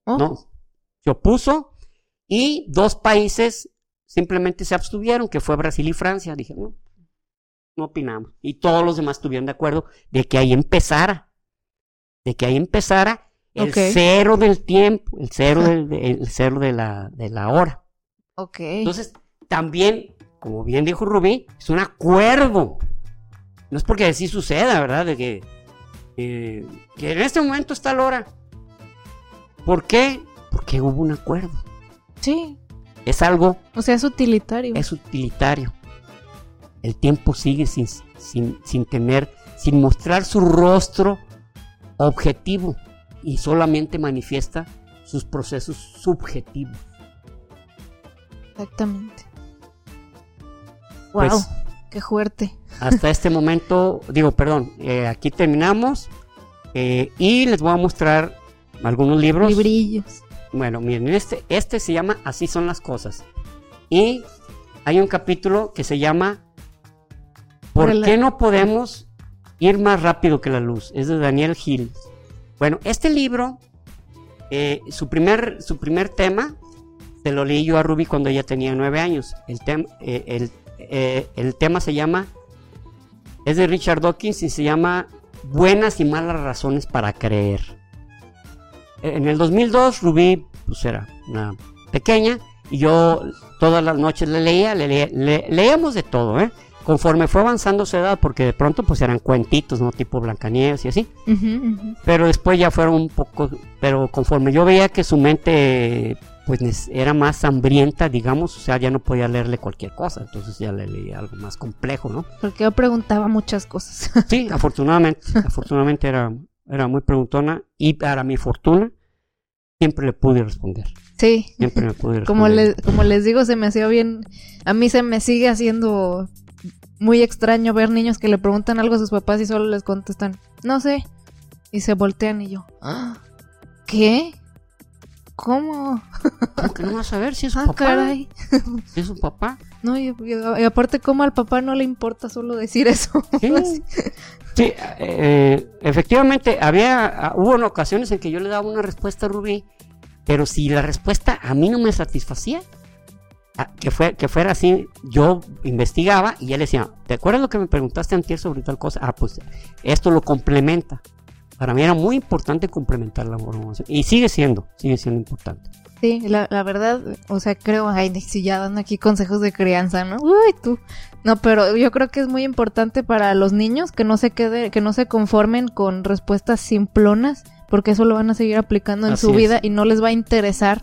[SPEAKER 1] Oh,
[SPEAKER 2] ¿no? Se opuso y dos países simplemente se abstuvieron, que fue Brasil y Francia. Dije, no, no opinamos. Y todos los demás estuvieron de acuerdo de que ahí empezara, de que ahí empezara el cero del tiempo, el cero, del, de- el cero de, la, de la hora.
[SPEAKER 1] Ok.
[SPEAKER 2] Entonces, también, como bien dijo Rubí, es un acuerdo. No es porque así suceda, ¿verdad? De que, eh, que en este momento está la hora. ¿Por qué? Porque hubo un acuerdo.
[SPEAKER 1] sí.
[SPEAKER 2] Es algo,
[SPEAKER 1] O sea, es utilitario.
[SPEAKER 2] es utilitario. El tiempo sigue sin, sin, sin tener, sin mostrar su rostro objetivo y solamente manifiesta sus procesos subjetivos.
[SPEAKER 1] Exactamente.
[SPEAKER 2] Pues-
[SPEAKER 1] Wow, qué fuerte.
[SPEAKER 2] Hasta este momento, digo, perdón, eh, aquí terminamos eh, y les voy a mostrar algunos libros.
[SPEAKER 1] Librillos.
[SPEAKER 2] Bueno, miren, este, este se llama Así son las cosas. Y hay un capítulo que se llama ¿Por qué no podemos ir más rápido que la luz? Es de Daniel Hill. Bueno, este libro, eh, su, primer, su primer tema, se lo leí yo a Ruby cuando ella tenía nueve años. El, eh, eh, tema se llama, es de Richard Dawkins y se llama Buenas y malas razones para creer. En el 2002 Rubí pues era una pequeña y yo todas las noches le leía, le, le- leíamos de todo, ¿eh? Conforme fue avanzando su edad, porque de pronto pues eran cuentitos, ¿no? Tipo Blancanieves y así. Pero después ya fueron un poco, pero conforme yo veía que su mente pues era más hambrienta, digamos, o sea, ya no podía leerle cualquier cosa, entonces ya le leía algo más complejo, ¿no?
[SPEAKER 1] Porque yo preguntaba muchas cosas.
[SPEAKER 2] Sí, afortunadamente, afortunadamente era era muy preguntona y para mi fortuna siempre le pude responder.
[SPEAKER 1] Sí.
[SPEAKER 2] Siempre me pude responder.
[SPEAKER 1] Como, le- como les digo, se me hacía bien. A mí se me sigue haciendo muy extraño ver niños que le preguntan algo a sus papás y solo les contestan, no sé. Y se voltean y yo, "Ah, ¿qué? ¿Cómo?
[SPEAKER 2] ¿Cómo que no vas a ver si es su
[SPEAKER 1] Ah,
[SPEAKER 2] papá?
[SPEAKER 1] caray.
[SPEAKER 2] Si es su papá.
[SPEAKER 1] No, y, aparte, ¿cómo al papá no le importa solo decir eso?
[SPEAKER 2] Sí, Sí, eh, efectivamente, había, ah, hubo ocasiones en que yo le daba una respuesta a Rubí, pero si la respuesta a mí no me satisfacía, que, fue, que fuera así, yo investigaba y él decía, ¿te acuerdas lo que me preguntaste antes sobre tal cosa? Ah, pues esto lo complementa. Para mí era muy importante complementar la información. Y sigue siendo, sigue siendo importante.
[SPEAKER 1] Sí, la, la verdad, o sea, creo, ay, si ya dan aquí consejos de crianza, ¿no? Uy, tú. No, pero yo creo que es muy importante para los niños que no se quede, que no se conformen con respuestas simplonas, porque eso lo van a seguir aplicando en
[SPEAKER 2] Así
[SPEAKER 1] su
[SPEAKER 2] es.
[SPEAKER 1] vida y no les va a interesar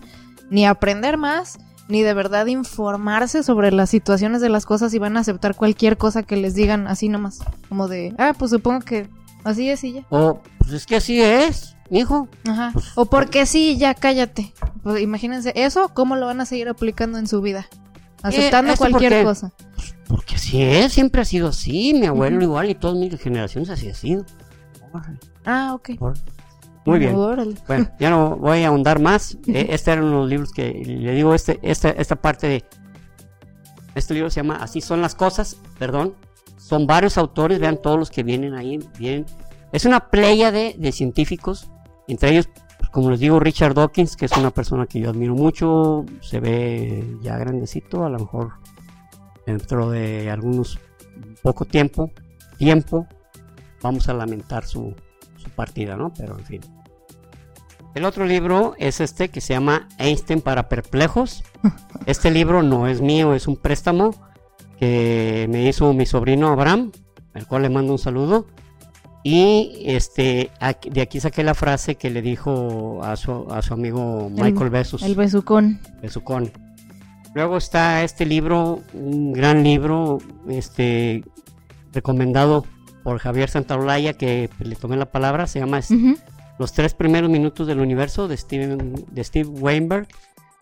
[SPEAKER 1] ni aprender más, ni de verdad informarse sobre las situaciones de las cosas y van a aceptar cualquier cosa que les digan así nomás, como de, ah, pues supongo que así es y ya.
[SPEAKER 2] O, pues es que así es, hijo.
[SPEAKER 1] Ajá.
[SPEAKER 2] Pues,
[SPEAKER 1] O porque sí, ya cállate. Pues imagínense, eso, ¿cómo lo van a seguir aplicando en su vida? Aceptando
[SPEAKER 2] Eh, ¿eso por
[SPEAKER 1] cualquier cosa.
[SPEAKER 2] Porque así es, siempre ha sido así. Mi abuelo igual y todas mis generaciones así ha sido.
[SPEAKER 1] Ah, ok.
[SPEAKER 2] Muy bien. Bueno, ya no voy a ahondar más. Eh, Este eran los libros que le digo, este, esta, esta parte de... Este libro se llama Así son las cosas, perdón. Son varios autores, vean todos los que vienen ahí. Vienen. Es una playa de, de científicos, entre ellos, pues, como les digo, Richard Dawkins, que es una persona que yo admiro mucho, se ve ya grandecito, a lo mejor dentro de algunos poco tiempo, tiempo, vamos a lamentar su, su partida, ¿no? Pero en fin. El otro libro es este que se llama Einstein para perplejos. Este libro no es mío, es un préstamo que me hizo mi sobrino Abraham, al cual le mando un saludo. Y este, aquí- de aquí saqué la frase que le dijo a su, a su amigo Michael Besos.
[SPEAKER 1] El besucón.
[SPEAKER 2] Besucón. Luego está este libro, un gran libro, este, recomendado por Javier Santaolalla, que le tomé la palabra, se llama. Los tres primeros minutos del universo de, Steve Weinberg.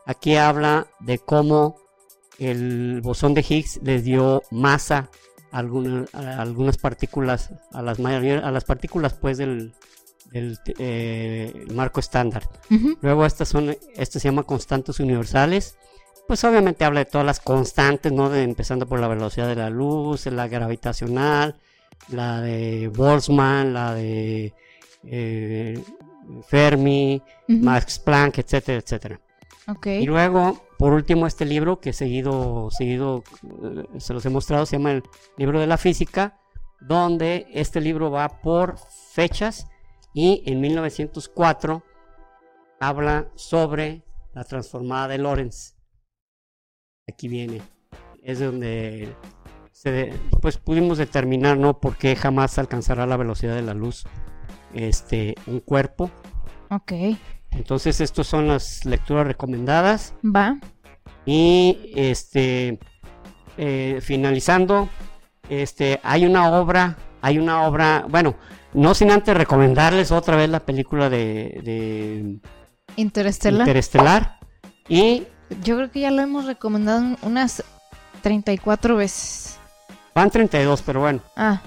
[SPEAKER 2] Aquí habla de cómo el bosón de Higgs les dio masa a, alguna- a algunas partículas, a las, mayor- a las partículas pues del, del, eh, marco estándar. Luego estas son, esto se llama constantes universales. Pues obviamente habla de todas las constantes, ¿no? De- empezando por la velocidad de la luz, la gravitacional, la de Boltzmann, la de eh, Fermi. Max Planck, etcétera, etcétera. Y luego, por último, este libro que seguido, seguido eh, se los he mostrado, se llama el libro de la física, donde este libro va por fechas y en 1904 habla sobre la transformada de Lorentz. Aquí viene. Es donde se pues pudimos determinar no por qué jamás alcanzará la velocidad de la luz este un cuerpo.
[SPEAKER 1] Ok.
[SPEAKER 2] Entonces, estas son las lecturas recomendadas.
[SPEAKER 1] Va.
[SPEAKER 2] Y este eh, finalizando, este hay una obra, hay una obra, bueno, no sin antes recomendarles otra vez la película de, de
[SPEAKER 1] Interestelar.
[SPEAKER 2] Interestelar. Y
[SPEAKER 1] Yo creo que ya lo hemos recomendado unas 34 veces.
[SPEAKER 2] van 32, pero bueno.
[SPEAKER 1] Ah,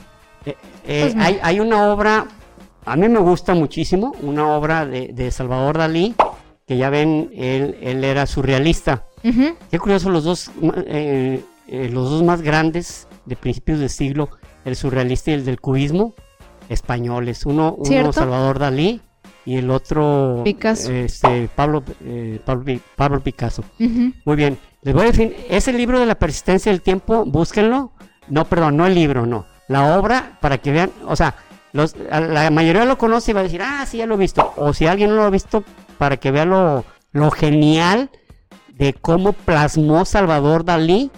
[SPEAKER 2] Eh, eh,
[SPEAKER 1] Pues
[SPEAKER 2] hay, hay una obra, a mí me gusta muchísimo, una obra de, de Salvador Dalí, que ya ven, él, él era surrealista. Qué curioso, los dos, eh, eh, los dos más grandes de principios de siglo, el surrealista y el del cubismo, españoles. Uno, uno. Salvador Dalí y el otro
[SPEAKER 1] Picasso.
[SPEAKER 2] este, Pablo, eh, Pablo, Pi- Pablo Picasso. Muy bien, les voy a decir, ese libro de la persistencia del tiempo, búsquenlo. No, perdón, no el libro, no. La obra, para que vean, o sea, los, la mayoría lo conoce y va a decir, ah, sí, ya lo he visto. O si alguien no lo ha visto, para que vean lo, lo genial de cómo plasmó Salvador Dalí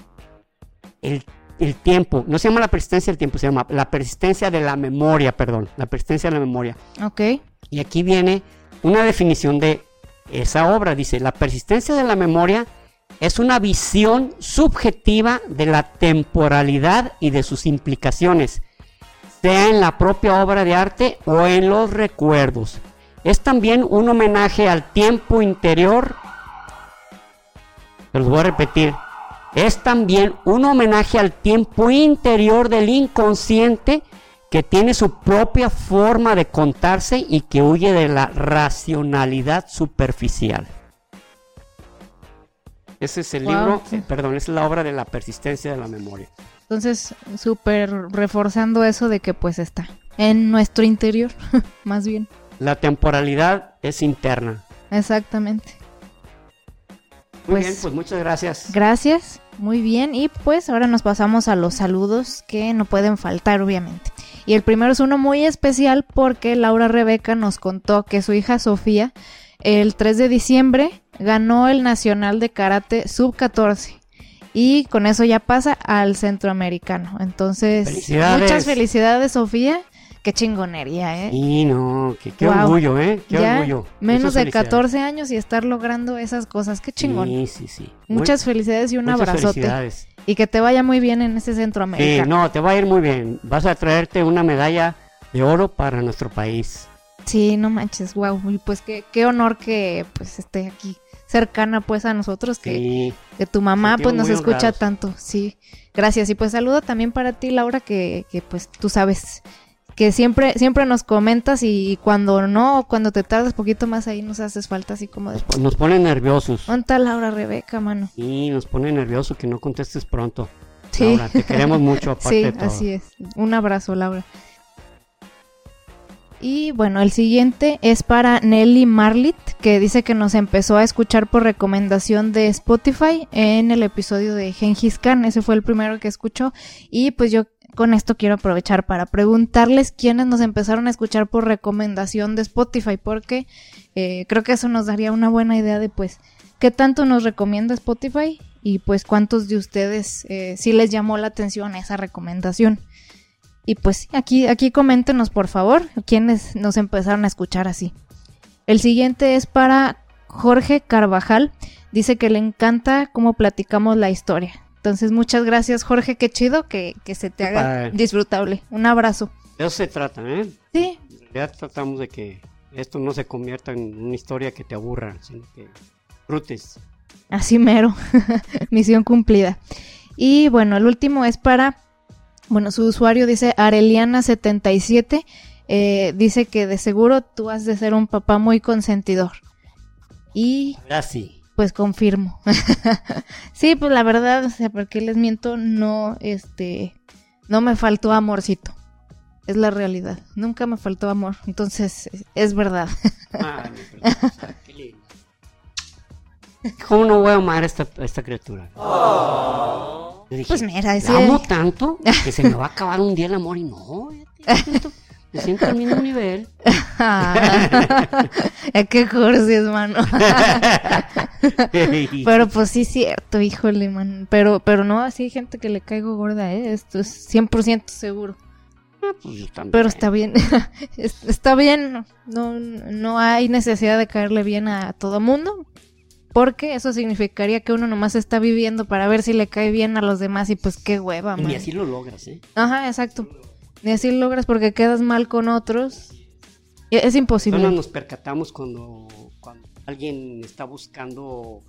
[SPEAKER 2] el, el tiempo. No se llama la persistencia del tiempo, se llama la persistencia de la memoria, perdón, la persistencia de la memoria.
[SPEAKER 1] Ok.
[SPEAKER 2] Y aquí viene una definición de esa obra. Dice, la persistencia de la memoria es una visión subjetiva de la temporalidad y de sus implicaciones, sea en la propia obra de arte o en los recuerdos. Es también un homenaje al tiempo interior. Se los voy a repetir. Es también un homenaje al tiempo interior del inconsciente que tiene su propia forma de contarse y que huye de la racionalidad superficial. Ese es el
[SPEAKER 1] Wow.
[SPEAKER 2] libro, eh, perdón, es la obra de la persistencia de la memoria.
[SPEAKER 1] Entonces, súper reforzando eso de que pues está en nuestro interior, más bien.
[SPEAKER 2] La temporalidad es interna.
[SPEAKER 1] Exactamente.
[SPEAKER 2] Muy
[SPEAKER 1] Pues-
[SPEAKER 2] bien, pues muchas gracias.
[SPEAKER 1] Gracias, muy bien. Y pues ahora nos pasamos a los saludos que no pueden faltar, obviamente. Y el primero es uno muy especial porque Laura Rebeca nos contó que su hija Sofía el 3 de diciembre ganó el Nacional de Karate Sub 14. Y con eso ya pasa al centroamericano. Entonces,
[SPEAKER 2] Felicidades.
[SPEAKER 1] muchas felicidades, Sofía. Qué chingonería, ¿eh?
[SPEAKER 2] Y no, qué
[SPEAKER 1] Wow.
[SPEAKER 2] orgullo, ¿eh? Qué
[SPEAKER 1] ya
[SPEAKER 2] orgullo.
[SPEAKER 1] menos de
[SPEAKER 2] felicidades.
[SPEAKER 1] 14 años y estar logrando esas cosas. Qué chingón.
[SPEAKER 2] Sí, sí, sí.
[SPEAKER 1] Muchas felicidades y un
[SPEAKER 2] muchas
[SPEAKER 1] abrazote.
[SPEAKER 2] felicidades.
[SPEAKER 1] Y que te vaya muy bien en ese
[SPEAKER 2] Sí,
[SPEAKER 1] centroamericano.
[SPEAKER 2] no, te va a ir muy bien. Vas a traerte una medalla de oro para nuestro país.
[SPEAKER 1] Sí, no manches, wow. Y pues qué, qué honor que pues esté aquí cercana pues a nosotros, que,
[SPEAKER 2] Sí.
[SPEAKER 1] que tu mamá
[SPEAKER 2] Sentimos
[SPEAKER 1] pues nos escucha
[SPEAKER 2] honrados.
[SPEAKER 1] tanto. Sí, gracias. Y pues saludo también para ti, Laura, que, que pues tú sabes que siempre, siempre nos comentas y cuando no, cuando te tardas poquito más ahí nos haces falta así como de...
[SPEAKER 2] Nos, pone nerviosos.
[SPEAKER 1] ¿Dónde está Laura Rebeca, mano?
[SPEAKER 2] Sí, nos pone nervioso que no contestes pronto.
[SPEAKER 1] Sí.
[SPEAKER 2] Laura, te queremos mucho, aparte
[SPEAKER 1] Sí,
[SPEAKER 2] de todo.
[SPEAKER 1] así es. Un abrazo, Laura. Y bueno, el siguiente es para Nelly Marlit, que dice que nos empezó a escuchar por recomendación de Spotify en el episodio de Gengis Khan. Ese fue el primero que escuchó. Y pues yo con esto quiero aprovechar para preguntarles quiénes nos empezaron a escuchar por recomendación de Spotify, porque eh, creo que eso nos daría una buena idea de pues qué tanto nos recomienda Spotify y pues cuántos de ustedes eh, sí les llamó la atención esa recomendación. Y pues aquí, aquí coméntenos por favor quiénes nos empezaron a escuchar así. El siguiente es para Jorge Carvajal. Dice que le encanta cómo platicamos la historia. Entonces muchas gracias Jorge, qué chido que, que se te haga
[SPEAKER 2] padre.
[SPEAKER 1] disfrutable. Un abrazo.
[SPEAKER 2] De eso se trata, ¿eh?
[SPEAKER 1] Sí,
[SPEAKER 2] realidad tratamos de que esto no se convierta en una historia que te aburra, sino que disfrutes.
[SPEAKER 1] Así mero. Misión cumplida. Y bueno, el último es para, bueno, su usuario dice Areliana77. eh, dice que de seguro tú has de ser un papá muy consentidor. Y
[SPEAKER 2] Ahora sí.
[SPEAKER 1] pues confirmo. sí, pues la verdad, o sea, porque les miento, no, este, no me faltó amorcito. Es la realidad. Nunca me faltó amor. Entonces, es- es verdad.
[SPEAKER 2] Ay, preciosa, qué lindo. ¿Cómo no voy a amar a esta, a esta criatura? Yo dije,
[SPEAKER 1] Pues mira,
[SPEAKER 2] la
[SPEAKER 1] sí.
[SPEAKER 2] amo tanto que se me va a acabar un día el amor y no, te siento, me siento al mismo nivel.
[SPEAKER 1] Qué cursi, hermano. Pero pues sí, cierto, híjole, man. Pero, pero no, así hay gente que le caigo gorda, ¿eh? Esto es 100% seguro.
[SPEAKER 2] Pues yo también.
[SPEAKER 1] Pero está bien, Es- está bien, no, no hay necesidad de caerle bien a todo mundo. Porque eso significaría que uno nomás está viviendo para ver si le cae bien a los demás y pues qué hueva,
[SPEAKER 2] Y
[SPEAKER 1] man.
[SPEAKER 2] ni así lo logras, ¿eh?
[SPEAKER 1] Ajá, exacto. Ni así lo logras porque quedas mal con otros. Y Es imposible.
[SPEAKER 2] Solo nos percatamos cuando, cuando alguien está buscando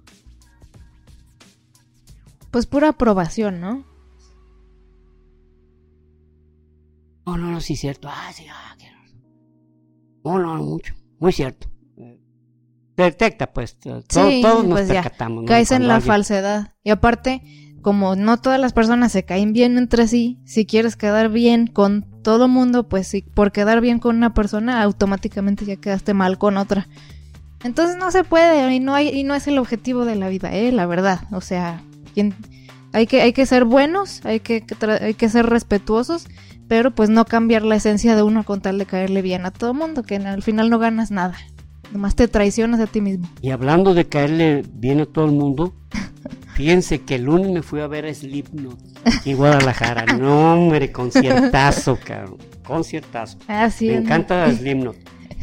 [SPEAKER 1] Pues pura aprobación, ¿no?
[SPEAKER 2] No, no, no, sí es cierto. Ah, sí, ah, qué No, no, no, mucho. Muy cierto. Detecta, pues. to-
[SPEAKER 1] Sí,
[SPEAKER 2] todos nos
[SPEAKER 1] pues ya.
[SPEAKER 2] percatamos. ¿no?
[SPEAKER 1] Caes en la
[SPEAKER 2] alguien-
[SPEAKER 1] falsedad. Y aparte, como no todas las personas se caen bien entre sí, si quieres quedar bien con todo mundo, pues si por quedar bien con una persona, automáticamente ya quedaste mal con otra. Entonces no se puede y no hay y no es el objetivo de la vida, eh, la verdad. O sea, quien- hay que hay que ser buenos, hay que hay que ser respetuosos, pero pues no cambiar la esencia de uno con tal de caerle bien a todo mundo, que al final no ganas nada. Nomás te traicionas a ti mismo.
[SPEAKER 2] Y hablando de caerle bien a todo el mundo, fíjense que el lunes me fui a ver a Slipknot en Guadalajara. No, hombre, conciertazo, cabrón. Conciertazo.
[SPEAKER 1] Así
[SPEAKER 2] Me
[SPEAKER 1] es.
[SPEAKER 2] encanta Slipknot.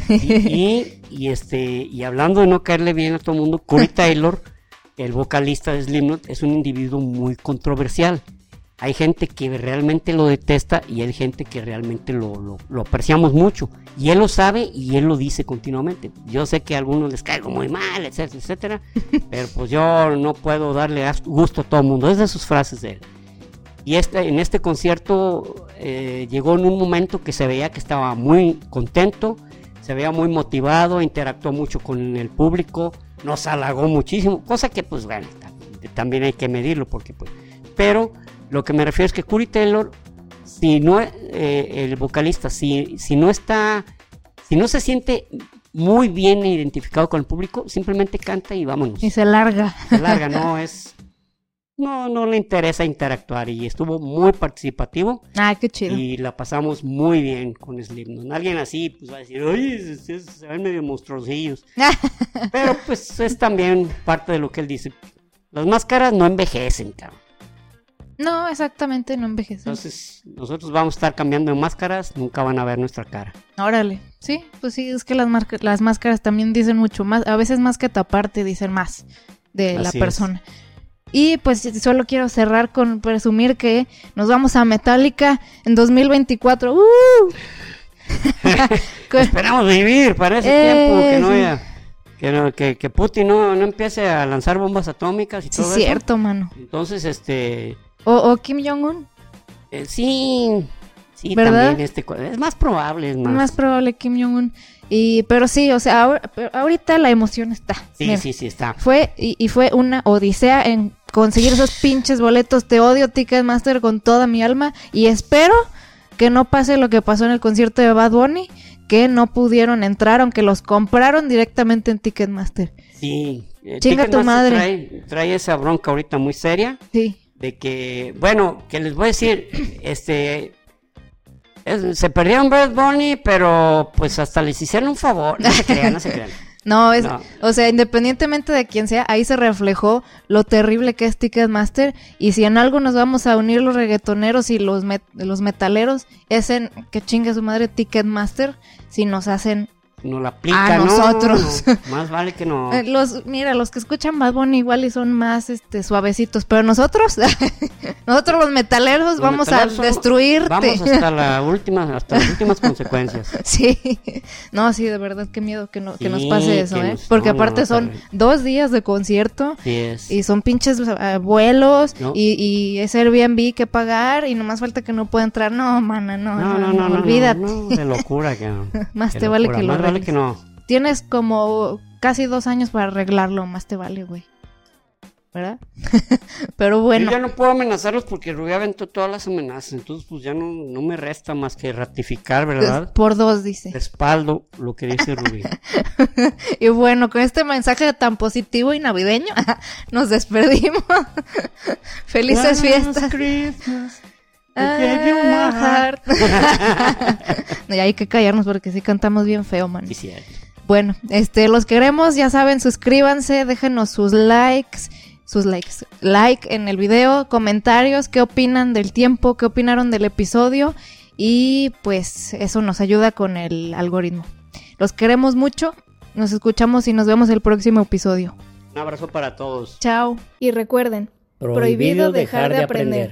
[SPEAKER 2] Y, y, y, este, y hablando de no caerle bien a todo el mundo, Corey Taylor, el vocalista de Slipknot, es un individuo muy controversial. Hay gente que realmente lo detesta y hay gente que realmente lo, lo, lo apreciamos mucho. Y él lo sabe y él lo dice continuamente. Yo sé que a algunos les caigo muy mal, etcétera, etcétera. pero pues yo no puedo darle gusto a todo el mundo. Es de sus frases de él. Y este, en este concierto eh, llegó en un momento que se veía que estaba muy contento, se veía muy motivado, interactuó mucho con el público, nos halagó muchísimo, cosa que pues bueno, ta- también hay que medirlo porque pues... Pero lo que me refiero es que Curry Taylor, si no, eh, el vocalista, si, si no está, si no se siente muy bien identificado con el público, simplemente canta y vámonos.
[SPEAKER 1] Y se larga.
[SPEAKER 2] Se larga, no es... No, no le interesa interactuar y estuvo muy participativo
[SPEAKER 1] Ah, qué chido.
[SPEAKER 2] y la pasamos muy bien con Slipknot. Alguien así pues va a decir, oye, se, se- se ven medio monstruosillos. Pero pues es también parte de lo que él dice. Las máscaras no envejecen, cabrón.
[SPEAKER 1] No, exactamente, no envejece.
[SPEAKER 2] Entonces nosotros vamos a estar cambiando de máscaras, nunca van a ver nuestra cara.
[SPEAKER 1] Órale. Sí, pues sí, es que las, las máscaras también dicen mucho más. A veces más que taparte, dicen más de la
[SPEAKER 2] es.
[SPEAKER 1] persona. Y pues solo quiero cerrar con presumir que nos vamos a Metallica en 2024. ¡Uh!
[SPEAKER 2] Esperamos vivir para ese
[SPEAKER 1] Eh,
[SPEAKER 2] tiempo, que no
[SPEAKER 1] sí.
[SPEAKER 2] haya... Que, no- que, que Putin no, no empiece a lanzar bombas atómicas y
[SPEAKER 1] sí,
[SPEAKER 2] todo eso.
[SPEAKER 1] cierto, mano.
[SPEAKER 2] Entonces, este...
[SPEAKER 1] O, o Kim Jong-un.
[SPEAKER 2] eh, sí... Sí,
[SPEAKER 1] ¿Verdad?
[SPEAKER 2] también este... Es más probable, es más...
[SPEAKER 1] Más probable Kim Jong-un. Y, pero sí, o sea, ahora- pero ahorita la emoción está.
[SPEAKER 2] Sí,
[SPEAKER 1] Mira,
[SPEAKER 2] sí, sí, está.
[SPEAKER 1] Fue, y, y fue una odisea en conseguir esos pinches boletos. Te odio, Ticketmaster, con toda mi alma. Y espero que no pase lo que pasó en el concierto de Bad Bunny, que no pudieron entrar, aunque los compraron directamente en Ticketmaster.
[SPEAKER 2] Sí. eh,
[SPEAKER 1] Chinga tu madre.
[SPEAKER 2] Trae, trae esa bronca ahorita muy seria
[SPEAKER 1] Sí.
[SPEAKER 2] De que, bueno, que les voy a decir, este, es- se perdieron Bad Bunny, pero pues hasta les hicieron un favor. No se crean, no se crean.
[SPEAKER 1] No, es,
[SPEAKER 2] No.
[SPEAKER 1] o sea, independientemente de quién sea, ahí se reflejó lo terrible que es Ticketmaster. Y si en algo nos vamos a unir los reggaetoneros y los, met- los metaleros, es en que chingue su madre Ticketmaster si nos hacen
[SPEAKER 2] No la aplica,
[SPEAKER 1] A
[SPEAKER 2] no,
[SPEAKER 1] nosotros.
[SPEAKER 2] no, más vale que no.
[SPEAKER 1] Eh, Los, mira, los que escuchan Bad Bunny igual y son más este suavecitos, pero nosotros, nosotros los metaleros
[SPEAKER 2] Los
[SPEAKER 1] vamos
[SPEAKER 2] metaleros
[SPEAKER 1] a destruirte.
[SPEAKER 2] Vamos hasta la última, hasta las últimas consecuencias.
[SPEAKER 1] Sí, no, sí, de verdad, qué miedo que, no, que nos pase eso, ¿eh?
[SPEAKER 2] nos-
[SPEAKER 1] Porque
[SPEAKER 2] no,
[SPEAKER 1] aparte son dos días de concierto y son pinches eh, vuelos y, y es Airbnb que pagar y nomás falta que no pueda entrar. No, mana, no,
[SPEAKER 2] no, no,
[SPEAKER 1] olvídate.
[SPEAKER 2] no, de locura que no.
[SPEAKER 1] Más te vale que lo Arregles.
[SPEAKER 2] que no.
[SPEAKER 1] Tienes como casi dos años para arreglarlo, más te vale, güey. ¿Verdad? Pero bueno.
[SPEAKER 2] Yo ya no puedo amenazarlos porque Rubí aventó todas las amenazas. Entonces, pues ya no, no me resta más que ratificar, ¿verdad?
[SPEAKER 1] Por dos, dice.
[SPEAKER 2] Respaldo lo que dice Rubí.
[SPEAKER 1] Y bueno, con este mensaje tan positivo y navideño, nos despedimos. Felices fiestas.
[SPEAKER 2] Christmas,
[SPEAKER 1] Ah, y hay que callarnos porque sí cantamos bien feo, man.
[SPEAKER 2] Sí.
[SPEAKER 1] Bueno, este, los queremos, ya saben, suscríbanse, déjenos sus likes, sus likes, like en el video, comentarios, qué opinan del tiempo, qué opinaron del episodio y pues eso nos ayuda con el algoritmo. Los queremos mucho, nos escuchamos y nos vemos el próximo episodio.
[SPEAKER 2] Un abrazo para todos.
[SPEAKER 1] Chao.
[SPEAKER 3] Y recuerden, prohibido dejar de aprender.